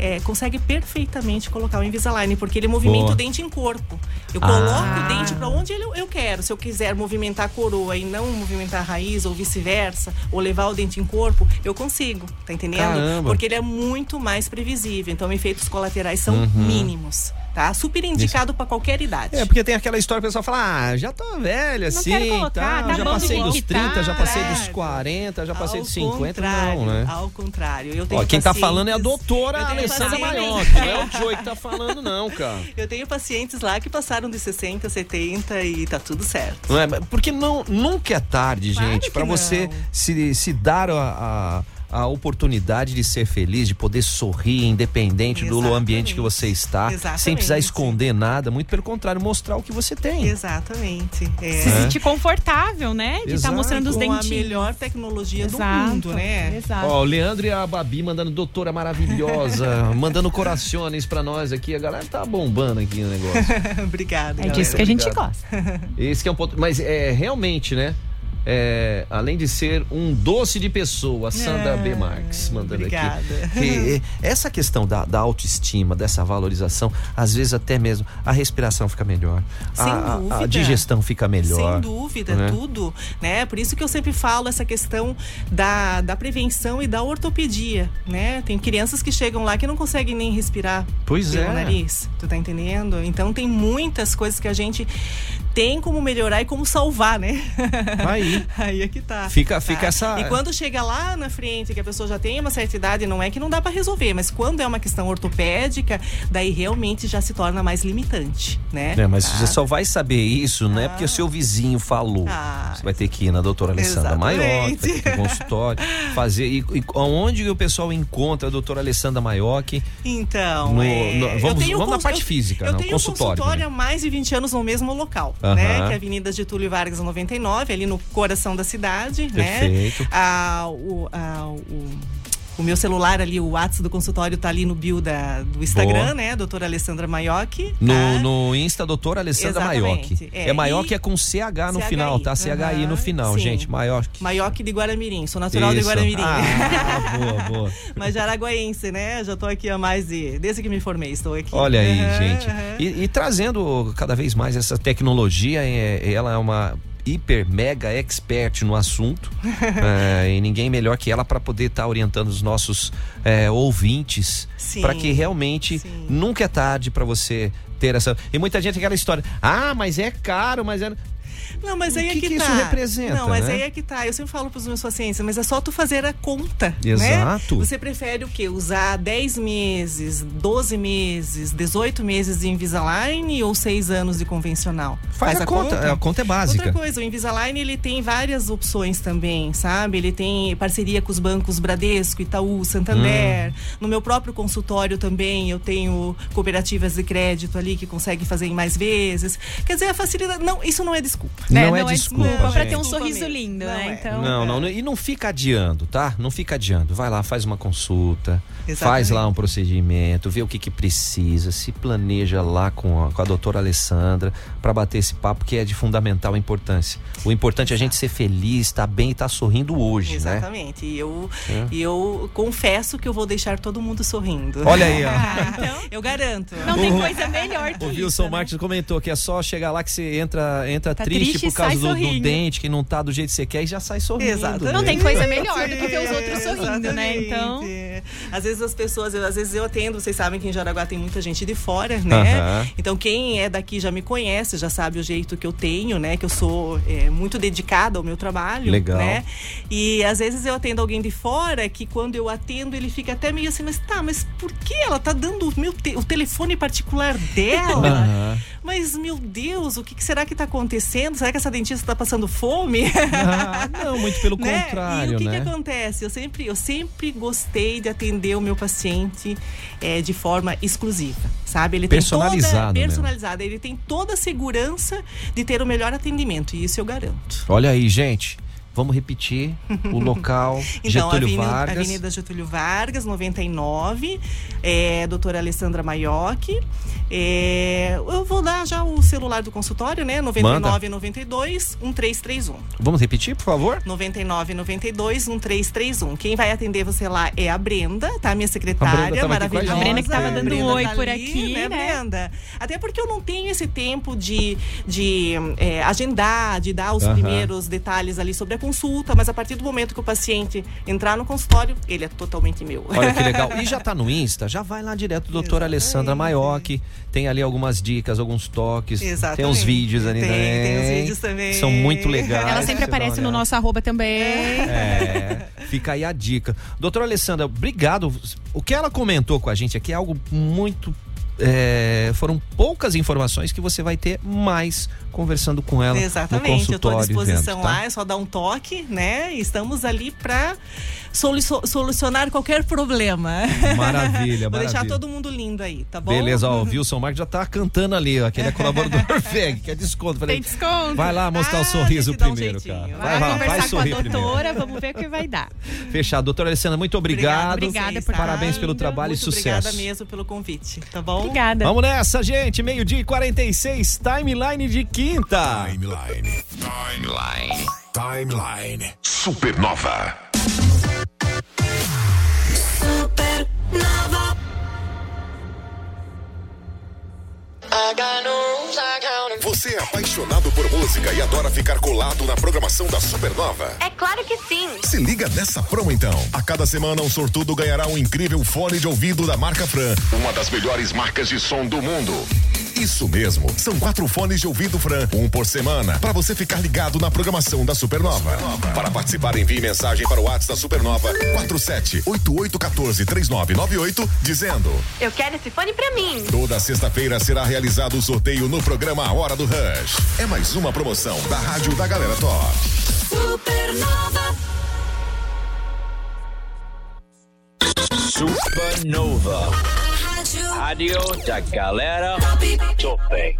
é, consegue perfeitamente colocar o Invisalign, porque ele movimenta Boa. o dente em corpo. Eu Ah. coloco o dente para onde eu quero. Se eu quiser movimentar a coroa e não movimentar a raiz ou vice-versa, ou levar o dente em corpo, eu consigo, tá entendendo? Caramba. Porque ele é muito mais previsível. Então, efeitos colaterais são Uhum. mínimos, tá? Super indicado para qualquer idade. É, porque tem aquela história, o pessoal fala, ah, já tô velho assim, quero colocar, tá, tá já passei dos que 30, já tá. passei dos 40, já passei Ao dos 50, contrário, não, né? Ao contrário. Eu tenho Ó, quem tá falando é a doutora Alessandra Maiocchi, não é o Joey que tá falando não, cara. Eu tenho pacientes lá que passaram de 60, 70 e tá tudo certo. Não é? Porque não, nunca é tarde, Claro gente, pra você não. se, se dar a, a, a oportunidade de ser feliz, de poder sorrir, independente do ambiente que você está, sem Exatamente. precisar esconder nada, muito pelo contrário, mostrar o que você tem. Exatamente. É. Se sentir confortável, né? De estar Exato. mostrando os Com a dentinhos. melhor tecnologia Exato, do mundo, né? Exato. Ó, o Leandro e a Babi mandando doutora maravilhosa, mandando corações pra nós aqui. A galera tá bombando aqui no negócio. Obrigada. É disso que a gente Obrigado. gosta. Esse que é um ponto. Mas é realmente, né? É, além de ser um doce de pessoa, Sandra É, B. Marques mandando obrigada. aqui. Que essa questão da, da autoestima, dessa valorização, às vezes até mesmo a respiração fica melhor, Sem a, a- digestão fica melhor. Sem dúvida, né? tudo, né? Por isso que eu sempre falo essa questão da, da prevenção e da ortopedia, né? Tem crianças que chegam lá que não conseguem nem respirar Pois pelo é. nariz, tu tá entendendo? Então tem muitas coisas que a gente tem como melhorar e como salvar, né? Aí. Aí é que tá. Fica- fica essa- E quando chega lá na frente, que a pessoa já tem uma certa idade, não é que não dá pra resolver, mas quando é uma questão ortopédica, daí realmente já se torna mais limitante, né? É, mas Tá? você só vai saber isso, não é porque o seu vizinho falou. Ah. Você vai ter que ir na doutora Alessandra Maior, vai ter que ir no consultório, fazer. E, e onde o pessoal encontra a doutora Alessandra Maiocchi? Então, No- é, no- eu vamos- vamos na cons- parte eu- física, Eu né? O tenho consultório consultório há mais de 20 anos no mesmo local, Aham. né? Que é a Avenida Getúlio Vargas 99, ali no coração da cidade, Perfeito. né? Ah, o, ah, o, o meu celular ali, o WhatsApp do consultório tá ali no bio da, do Instagram, Boa. né? Doutora Alessandra Maiocchi. No, tá? no Insta, doutora Alessandra. Maiocchi. É, É, Maiocchi é com CH no CHI, final, tá? CHI no aham, final, sim. gente. Maiocchi. Maiocchi de Guaramirim, sou natural de Isso. Guaramirim. Ah, boa, boa. Mas de Araguaense, né? Já tô aqui há mais de. Desde que me formei, estou aqui. Olha aí, Aham, gente. E, e trazendo cada vez mais essa tecnologia, é- ela é uma hiper mega expert no assunto é, e ninguém melhor que ela para poder estar orientando os nossos é, ouvintes Sim, para que realmente nunca é tarde para você ter essa e muita gente tem aquela história ah mas é caro mas é Não, mas O aí que é que, que isso tá. representa, Não, mas né? aí é que tá. Eu sempre falo pros meus pacientes, mas é só tu fazer a conta, Exato. né? Você prefere o quê? Usar 10 meses, 12 meses, 18 meses de Invisalign ou 6 anos de convencional? Faz a conta, a conta é básica. Outra coisa, o Invisalign ele tem várias opções também, sabe? Ele tem parceria com os bancos Bradesco, Itaú, Santander. No meu próprio consultório também eu tenho cooperativas de crédito ali que conseguem fazer em mais vezes. Quer dizer, a facilidade. Não, isso não é desculpa. Não é desculpa, pra ter gente. um Desculpa sorriso lindo, Não né? é. Então. Não, não, não, e não fica adiando, tá? Não fica adiando. Vai lá, faz uma consulta, Exatamente. faz lá um procedimento, vê o que que precisa, se planeja lá com a, com a doutora Alessandra para bater esse papo que é de fundamental importância. O importante é a gente ser feliz, estar bem e estar sorrindo hoje, né? Exatamente. E eu, É. e eu confesso que eu vou deixar todo mundo sorrindo. Olha aí, ó. eu garanto. Não tem O- coisa melhor que O isso. Wilson né? Martins comentou que é só chegar lá que você entra, entra Tá triste, triste por causa do, do dente que não tá do jeito que você quer e já sai sorrindo. Exato. né? Não tem coisa melhor do que ver os outros sorrindo, né? Então. Às vezes as pessoas, eu- às vezes eu atendo, vocês sabem que em Jaraguá tem muita gente de fora, né? Aham. Então quem é daqui já me conhece, já sabe o jeito que eu tenho, né? Que eu sou é, muito dedicada ao meu trabalho, Legal. né? E às vezes eu atendo alguém de fora que quando eu atendo ele fica até meio assim, mas tá, mas por que ela tá dando o meu te- o telefone particular dela? Aham. Mas, meu Deus, o que que será que está acontecendo? Será que essa dentista está passando fome? Ah, não, muito pelo Né? contrário, E o que, né? que acontece? Eu sempre, eu sempre gostei de atender o meu paciente eh, de forma exclusiva, sabe? Ele Personalizado tem toda, mesmo. personalizado. Ele tem toda a segurança de ter o melhor atendimento e isso eu garanto. Olha aí, gente. Vamos repetir o local Então, Getúlio Avenida, Vargas. Avenida Getúlio Vargas, 99, é, doutora Alessandra Maiocchi. É, eu vou dar já o celular do consultório, né? 99 92 1331. Vamos repetir, por favor? 99 92 1331. Quem vai atender você lá é a Brenda, tá? Minha A secretária, Brenda a maravilhosa. gente. A Brenda que tava dando Brenda um oi tá por ali, aqui, né? Brenda? Até porque eu não tenho esse tempo de, de é, agendar, de dar os Aham. primeiros detalhes ali sobre a consulta, mas a partir do momento que o paciente entrar no consultório, ele é totalmente meu. Olha que legal. E já tá no Insta? Já vai lá direto, doutora Alessandra Maiocchi. Tem ali algumas dicas, alguns toques. Exatamente. Tem uns vídeos ali Tem, também. tem os vídeos também. São muito legais. Ela sempre aparece no olhada. nosso arroba também. É, fica aí a dica. Doutora Alessandra, obrigado. O que ela comentou com a gente aqui é algo muito. É, foram poucas informações que você vai ter mais conversando com ela. Exatamente, no eu estou à consultório disposição vendo, tá? lá, é só dar um toque, né? Estamos ali para solucionar qualquer problema. Maravilha, Vou deixar maravilha. todo mundo lindo aí, tá bom? Beleza, ó, o Wilson Marques já tá cantando ali, ó, aquele é colaborador VEG, que é desconto. Falei, Tem desconto. Vai lá mostrar o Ah, sorriso dar um primeiro, jeitinho. cara. Vai, Vai, lá, conversar vai com a sorrir primeiro. doutora, vamos ver o que vai dar. Fechado. Doutora Alessandra, muito obrigado. Obrigada por Parabéns pelo trabalho Muito e sucesso. obrigada mesmo pelo convite, tá bom? Obrigada. Vamos nessa, gente. Meio-dia e 46, timeline de quinta. Timeline. Timeline. Timeline. Supernova. Você é apaixonado por música e adora ficar colado na programação da Supernova? É claro que sim. Se liga nessa promo então. A cada semana um sortudo ganhará um incrível fone de ouvido da marca Fran, uma das melhores marcas de som do mundo. Isso mesmo, são quatro fones de ouvido Fran, um por semana, para você ficar ligado na programação da Supernova. Para participar, envie mensagem para o WhatsApp da Supernova 47 8814 3998 dizendo: Eu quero esse fone pra mim. Toda sexta-feira será realizado o sorteio no programa A Hora do Rush. É mais uma promoção da Rádio da Galera Top. Supernova. Supernova. Rádio da galera Top. Top.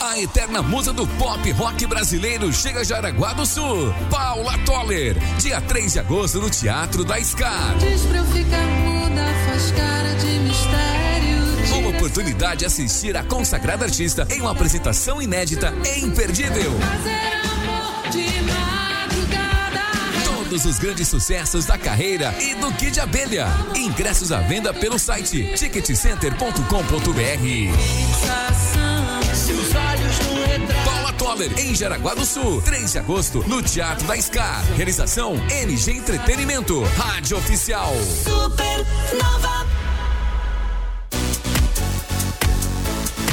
A eterna musa do pop rock brasileiro chega a Jaraguá do Sul. Paula Toller, dia 3 de agosto no Teatro da Scar. Diz pra eu ficar muda, faz cara de mistério. Uma oportunidade de assistir a consagrada artista em uma apresentação inédita e imperdível. Fazer Todos os grandes sucessos da carreira e do Kid Abelha. Ingressos à venda pelo site ticketcenter.com.br. Paula Toller, em Jaraguá do Sul, 3 de agosto, no Teatro da Scar. Realização NG Entretenimento, Rádio Oficial. Supernova.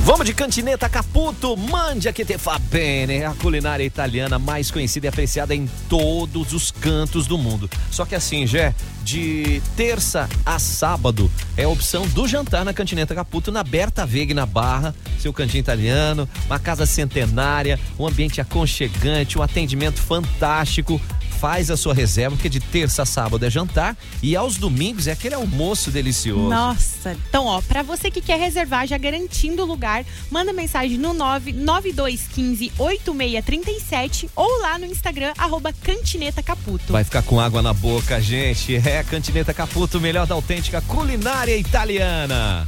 Vamos de Cantineta Caputo, mande que te fa bene, a culinária italiana mais conhecida e apreciada em todos os cantos do mundo. Só que assim, Jé, de terça a sábado é a opção do jantar na Cantineta Caputo, na Berta Veg, na Barra, seu cantinho italiano, uma casa centenária, um ambiente aconchegante, um atendimento fantástico. Faz a sua reserva, porque de terça a sábado é jantar e aos domingos é aquele almoço delicioso. Nossa, então ó, pra você que quer reservar, já garantindo o lugar, manda mensagem no 99215 8637 ou lá no Instagram, arroba Cantineta Caputo. Vai ficar com água na boca, gente. É Cantineta Caputo, melhor da autêntica culinária italiana.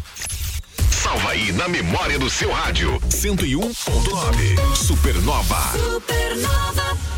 Salva aí na memória do seu rádio. 101.9 Supernova. Supernova.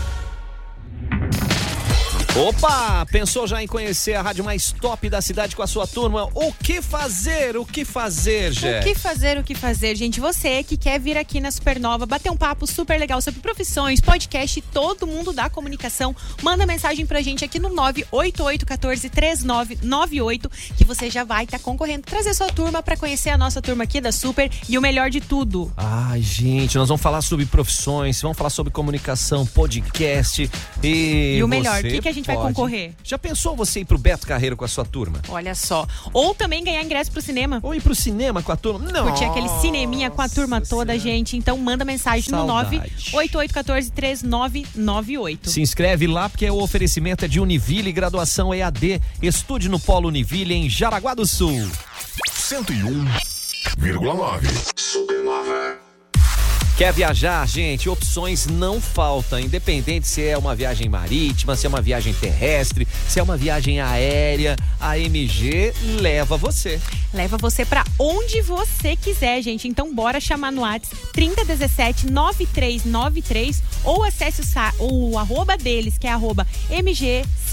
Opa! Pensou já em conhecer a rádio mais top da cidade com a sua turma? O que fazer? O que fazer, Jé? O que fazer, o que fazer, gente? Você que quer vir aqui na Supernova, bater um papo super legal sobre profissões, podcast, todo mundo da comunicação, manda mensagem pra gente aqui no 988143998 que você já vai estar tá concorrendo, trazer sua turma para conhecer a nossa turma aqui da Super e o melhor de tudo. Ai, gente, nós vamos falar sobre profissões, vamos falar sobre comunicação, podcast e. E o melhor, o que, que a gente vai pode. concorrer? Já pensou você ir pro Beto Carreiro com a sua turma? Olha só. Ou também ganhar ingresso pro cinema. Ou ir pro cinema com a turma? Não. Curtir aquele cineminha com a turma toda, gente. Então manda mensagem Saudade. no 988143998. Se inscreve lá porque o oferecimento é de Univille, graduação EAD. Estude no Polo Univille em Jaraguá do Sul. 101,9 Supernova. Quer viajar, gente? Opções não faltam, independente se é uma viagem marítima, se é uma viagem terrestre, se é uma viagem aérea, a MG leva você. Leva você pra onde você quiser, gente. Então bora chamar no WhatsApp 3017 9393 ou acesse o, o arroba deles, que é arroba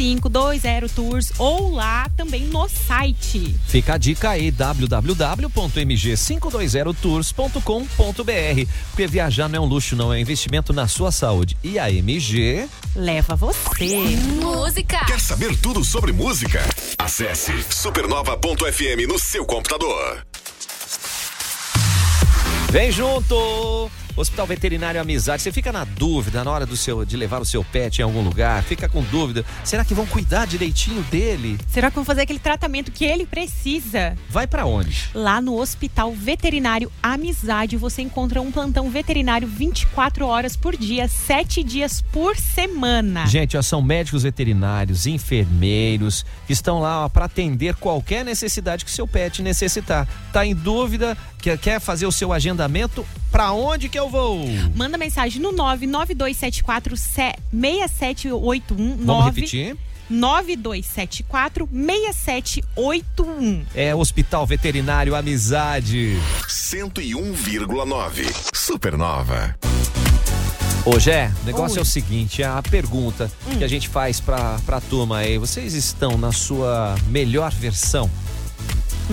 MG520 Tours, ou lá também no site. Fica a dica aí, www.mg520tours.com.br. Porque viajar não é um luxo, não, é investimento na sua saúde. E a MG leva você. Música. Quer saber tudo sobre música? Acesse supernova.fm no seu computador. Vem junto! Hospital Veterinário Amizade, você fica na dúvida na hora do seu, de levar o seu pet em algum lugar, fica com dúvida, será que vão cuidar direitinho dele? Será que vão fazer aquele tratamento que ele precisa? Vai pra onde? Lá no Hospital Veterinário Amizade, você encontra um plantão veterinário 24 horas por dia, 7 dias por semana. Gente, ó, são médicos veterinários, enfermeiros, que estão lá para atender qualquer necessidade que seu pet necessitar. Tá em dúvida, quer, quer fazer o seu agendamento? Pra onde que eu vou? Manda mensagem no 99274 6781 Vamos repetir? 9274 6781. É Hospital Veterinário Amizade. 101,9 Supernova. Ô, Jé, o negócio Oi. é o seguinte, a pergunta que a gente faz pra, pra turma aí, vocês estão na sua melhor versão?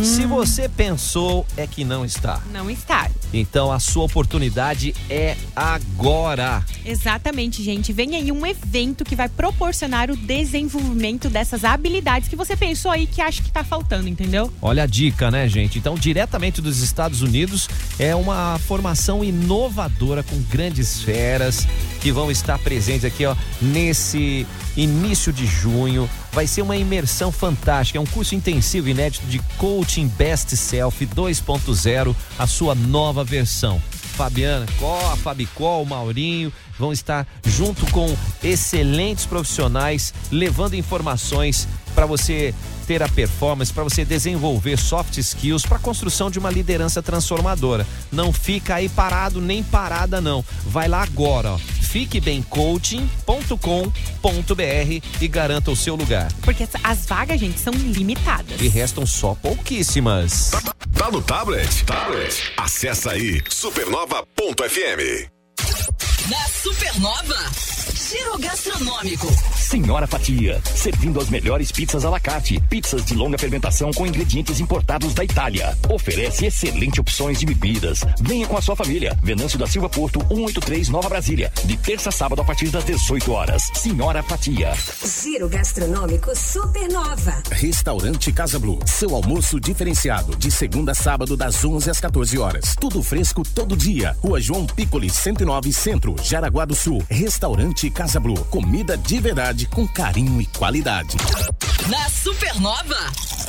Se você pensou, é que não está. Não está. Então a sua oportunidade é agora. Exatamente, gente. Vem aí um evento que vai proporcionar o desenvolvimento dessas habilidades que você pensou aí que acha que tá faltando, entendeu? Olha a dica, né, gente? Então, diretamente dos Estados Unidos, é uma formação inovadora com grandes feras que vão estar presentes aqui, ó, nesse início de junho. Vai ser uma imersão fantástica, é um curso intensivo inédito de Coaching Best Self 2.0, a sua nova versão. Fabiana Có, a Fabicó, o Maurinho vão estar junto com excelentes profissionais levando informações para você ter a performance, para você desenvolver soft skills para a construção de uma liderança transformadora. Não fica aí parado nem parada não. Vai lá agora, ó. fiquebemcoaching.com.br e garanta o seu lugar. Porque as vagas, gente, são limitadas. E restam só pouquíssimas. Tá no tablet? Tablet. Acessa aí supernova.fm. Na Supernova, giro gastronômico. Senhora Fatia, servindo as melhores pizzas à la carte. Pizzas de longa fermentação com ingredientes importados da Itália. Oferece excelentes opções de bebidas. Venha com a sua família. Venâncio da Silva Porto, 183 Nova Brasília. De terça a sábado a partir das 18 horas. Senhora Fatia. Giro gastronômico Supernova. Restaurante Casa Blue. Seu almoço diferenciado de segunda a sábado das 11 às 14 horas. Tudo fresco todo dia. Rua João Piccoli 109 Centro, Jaraguá do Sul. Restaurante Casa Blue. Comida de verdade com carinho e qualidade. Na Supernova,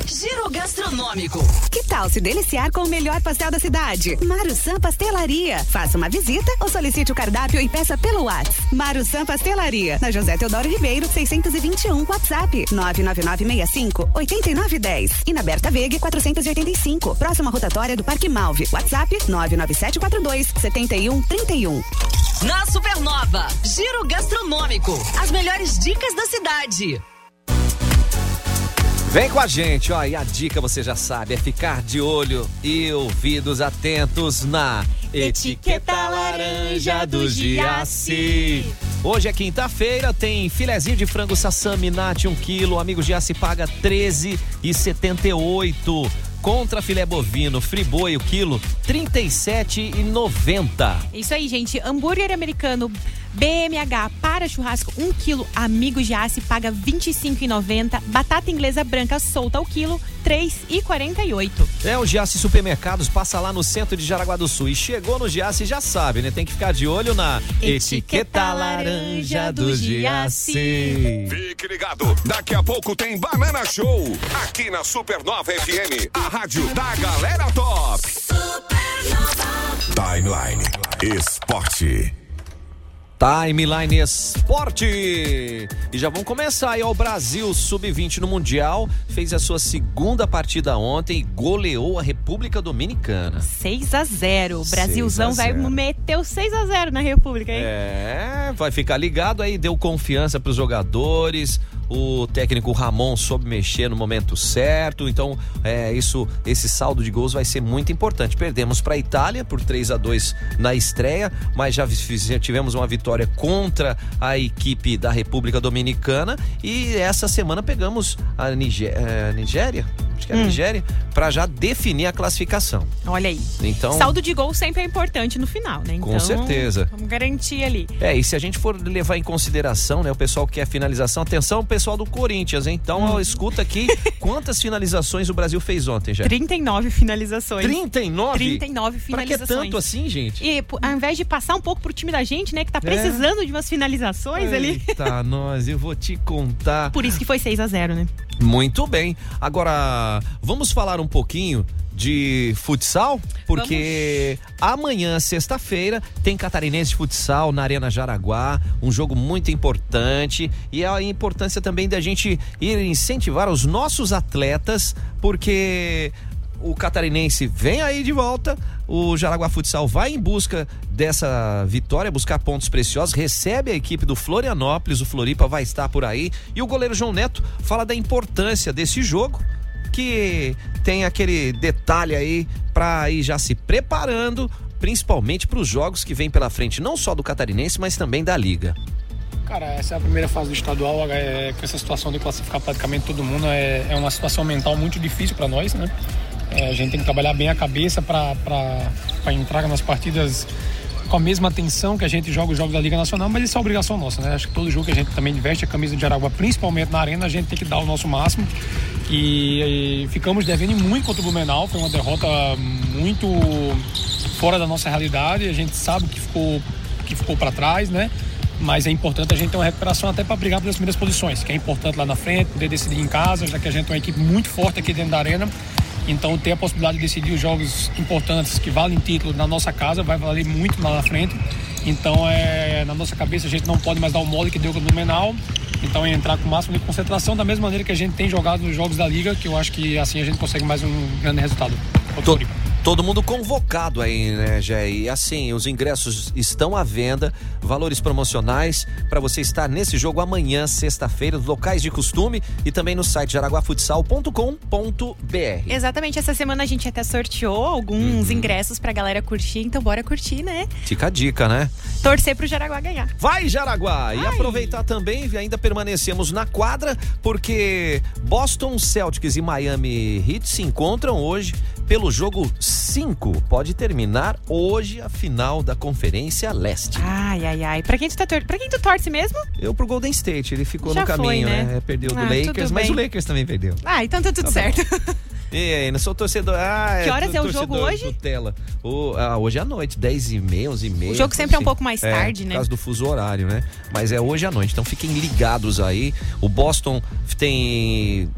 Giro Gastronômico. Que tal se deliciar com o melhor pastel da cidade? Marusan Pastelaria. Faça uma visita ou solicite o cardápio e peça pelo WhatsApp. Marusan Pastelaria, na José Teodoro Ribeiro, 621, WhatsApp 99965 8910 e na Berta Veg 485, próxima rotatória do Parque Malve. WhatsApp 99742 7131. Na Supernova, Giro Gastronômico. As melhores dicas da cidade. Vem com a gente, ó, e a dica você já sabe, é ficar de olho e ouvidos atentos na etiqueta laranja do Giaci. Hoje é quinta-feira, tem filezinho de frango sassami nat 1 quilo, amigo Giaci paga 13,78. Contra filé bovino, friboi o quilo, 37,90. Isso aí, gente. Hambúrguer americano BMH para churrasco 1 kg, amigo de aço paga 25,90. Batata inglesa branca solta o quilo, 3,48. É o Giasse Supermercados, passa lá no centro de Jaraguá do Sul. E chegou no Giasse, já sabe, né? Tem que ficar de olho na etiqueta laranja do Giasse. Fique ligado, daqui a pouco tem Banana Show, aqui na Supernova FM, a rádio da galera top. Timeline Esporte. Timeline Esporte. E já vamos começar aí, ó, o Brasil Sub-20 no Mundial fez a sua segunda partida ontem e goleou a República Dominicana. 6 a 0 O Brasilzão 6 a vai 0. meter o 6 a 0 na República, hein? É, vai ficar ligado aí, deu confiança pros jogadores. O técnico Ramon soube mexer no momento certo, então é isso, esse saldo de gols vai ser muito importante. Perdemos para a Itália por 3 a 2 na estreia, mas já tivemos uma vitória contra a equipe da República Dominicana e essa semana pegamos a é, Nigéria, acho que é a Hum. Nigéria, para já definir a classificação. Olha aí. Então, Saldo de gol sempre é importante no final, né? Com Então, certeza. Vamos garantir ali. É, e se a gente for levar em consideração, né, o pessoal que quer finalização, atenção, o pessoal do Corinthians, hein? Então, Hum. escuta aqui quantas finalizações o Brasil fez ontem, já. 39 finalizações. 39? 39 Pra que finalizações. tanto assim, gente? E ao invés de passar um pouco pro time da gente, né, que tá É. precisando de umas finalizações ali. Eita, nós, eu vou te contar. Por isso que foi 6 a 0 né? Muito bem. Agora, vamos falar um pouquinho de futsal, porque amanhã, sexta-feira, tem catarinense de futsal na Arena Jaraguá, um jogo muito importante e a importância também da gente ir incentivar os nossos atletas, porque o catarinense vem aí de volta, o Jaraguá Futsal vai em busca dessa vitória, buscar pontos preciosos, recebe a equipe do Florianópolis, o Floripa vai estar por aí, e o goleiro João Neto fala da importância desse jogo, que tem aquele detalhe aí para ir já se preparando, principalmente para os jogos que vem pela frente, não só do catarinense, mas também da liga. Cara, essa é a primeira fase do estadual, é, com essa situação de classificar praticamente todo mundo, é, é uma situação mental muito difícil para nós, né? É, a gente tem que trabalhar bem a cabeça para entrar nas partidas com a mesma atenção que a gente joga os jogos da Liga Nacional, mas isso é obrigação nossa, né? Acho que todo jogo que a gente também veste a camisa de Aragua, principalmente na arena, a gente tem que dar o nosso máximo. E, e ficamos devendo muito contra o Blumenau, foi uma derrota muito fora da nossa realidade, a gente sabe que ficou, que ficou para trás, né? Mas é importante a gente ter uma recuperação até para brigar pelas primeiras posições, que é importante lá na frente, poder decidir em casa, já que a gente tem uma equipe muito forte aqui dentro da arena. Então ter a possibilidade de decidir os jogos importantes que valem título na nossa casa vai valer muito lá na frente. Então é, na nossa cabeça a gente não pode mais dar o mole que deu com o Blumenau. Então é entrar com o máximo de concentração da mesma maneira que a gente tem jogado nos jogos da liga, que eu acho que assim a gente consegue mais um grande resultado. To- Todo mundo convocado aí, né, Jé? E assim, os ingressos estão à venda, valores promocionais para você estar nesse jogo amanhã, sexta-feira, nos locais de costume e também no site jaraguafutsal.com.br. Exatamente, essa semana a gente até sorteou alguns ingressos pra galera curtir, então bora curtir, né? Fica a dica, né? Torcer pro Jaraguá ganhar. Vai, Jaraguá! E aproveitar também, ainda permanecemos na quadra, porque Boston Celtics e Miami Heat se encontram hoje pelo jogo 5. Pode terminar hoje a final da Conferência Leste. Ai, ai, ai. Pra quem tu, tá tor pra quem tu torce mesmo? Eu pro Golden State, ele ficou Já no foi, caminho, né? né? Perdeu do Ah, Lakers, mas o Lakers também perdeu. Ah, então tá tudo Tá certo. E aí, não sou torcedor. Ah, Que horas tô- é o jogo hoje? Nutella. O- ah, hoje à noite, 10 e meia, 11 e meia. O jogo sempre é um assim. pouco mais tarde, Por né? causa do fuso horário, né? Mas é hoje à noite, então fiquem ligados aí. O Boston tem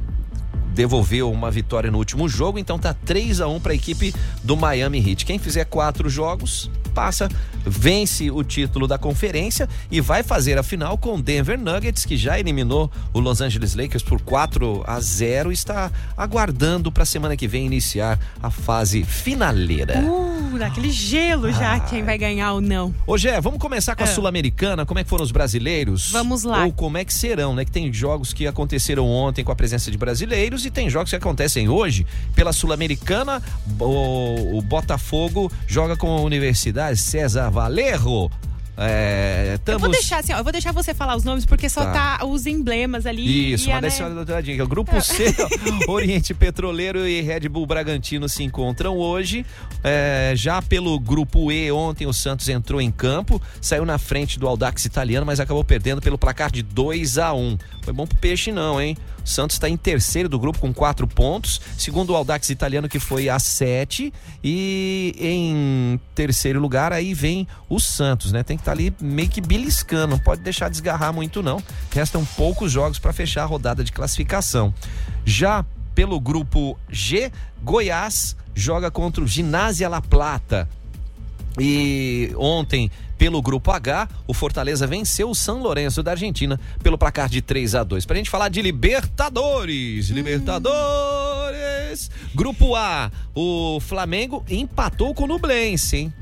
devolveu uma vitória no último jogo, então tá 3 a 1 para a equipe do Miami Heat. Quem fizer quatro jogos passa, vence o título da conferência e vai fazer a final com o Denver Nuggets, que já eliminou o Los Angeles Lakers por 4 a 0 e está aguardando para semana que vem iniciar a fase finaleira. Uh, daquele gelo já, quem vai ganhar ou não. Ô Gé, vamos começar com a Ah. Sul-Americana, como é que foram os brasileiros? Vamos lá. Ou como é que serão, né? Que tem jogos que aconteceram ontem com a presença de brasileiros e tem jogos que acontecem hoje pela Sul-Americana. O, o Botafogo joga com a Universidade César Valerro. É, Eu tamo- vou deixar assim, ó, eu vou deixar você falar os nomes porque só Tá. tá, os emblemas ali. Isso, e a, mas né? eu uma dica. O grupo C, Oriente Petroleiro e Red Bull Bragantino se encontram hoje. É, já pelo grupo E, ontem o Santos entrou em campo, saiu na frente do Audax italiano, mas acabou perdendo pelo placar de 2 a 1 Foi bom pro peixe, não, hein? Santos está em terceiro do grupo com quatro pontos, segundo o Audax italiano, que foi a sete, e em terceiro lugar aí vem o Santos, né? Tem que estar ali meio que beliscando, não pode deixar desgarrar muito, não. Restam poucos jogos para fechar a rodada de classificação. Já pelo grupo G, Goiás joga contra o Ginásia La Plata. E ontem, pelo grupo H, o Fortaleza venceu o São Lourenço da Argentina pelo placar de 3 a 2 Pra gente falar de Libertadores. Libertadores. Grupo A, o Flamengo empatou com o Nublense, hein?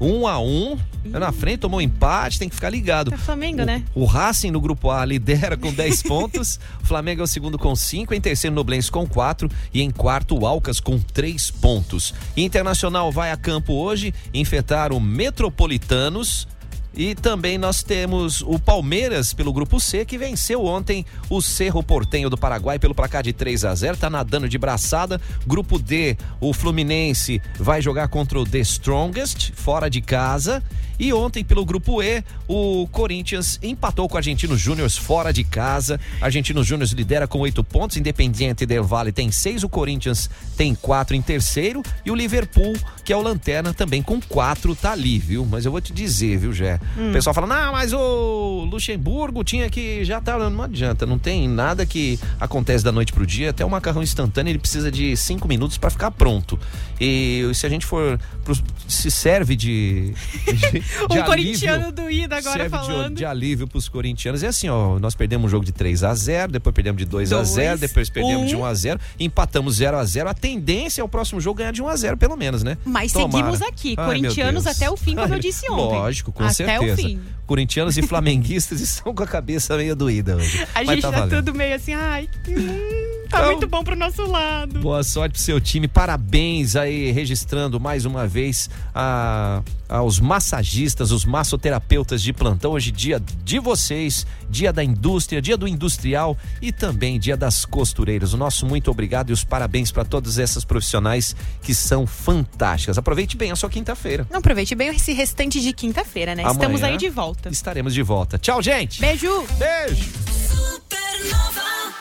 1 a 1 na frente, tomou um empate, tem que ficar ligado. É Flamengo, né? O Racing no grupo A lidera com 10 pontos. O Flamengo é o segundo com 5. Em terceiro, Noblense com 4. E em quarto, o Alcas com 3 pontos. Internacional vai a campo hoje enfrentar o Metropolitanos. E também nós temos o Palmeiras pelo grupo C, que venceu ontem o Cerro Portenho do Paraguai pelo placar de 3 a 0 tá nadando de braçada. Grupo D, o Fluminense vai jogar contra o The Strongest, fora de casa. E ontem, pelo grupo E, o Corinthians empatou com o Argentino Júnior fora de casa. Argentino Júnior lidera com oito pontos, Independiente Del Valle tem seis, o Corinthians tem quatro em terceiro. E o Liverpool, que é o Lanterna, também com quatro, tá ali, viu? Mas eu vou te dizer, viu, Jé? Hum. O pessoal fala, não, mas o Luxemburgo tinha que. Já tá. Não adianta, não tem nada que acontece da noite pro dia. Até o macarrão instantâneo ele precisa de cinco minutos para ficar pronto. E se a gente for. se serve de. de Um de corintiano alívio, do Ida agora serve de- falando. De, alívio pros corintianos. É assim, ó. Nós perdemos um jogo de 3 a 0 depois perdemos de 2 a Dois, 0 depois perdemos um. de 1 a 0 empatamos 0 a 0 A tendência é o próximo jogo ganhar de 1 a 0 pelo menos, né? Mas Tomara. seguimos aqui, Ai, corintianos até o fim, como eu disse ontem. Lógico, com até certeza. o fim. Corintianos e flamenguistas estão com a cabeça meio doída hoje. A Mas gente tá tá tudo meio assim, ai, hum, tá Então- muito bom pro nosso lado. Boa sorte pro seu time, parabéns aí, registrando mais uma vez a, aos massagistas, os massoterapeutas de plantão. Hoje, dia de vocês, dia da indústria, dia do industrial e também dia das costureiras. O nosso muito obrigado e os parabéns para todas essas profissionais que são fantásticas. Aproveite bem a sua quinta-feira. Não aproveite bem esse restante de quinta-feira, né? Estamos Amanhã aí de volta. Estaremos de volta. Tchau, gente. Beijo. Beijo. Supernova.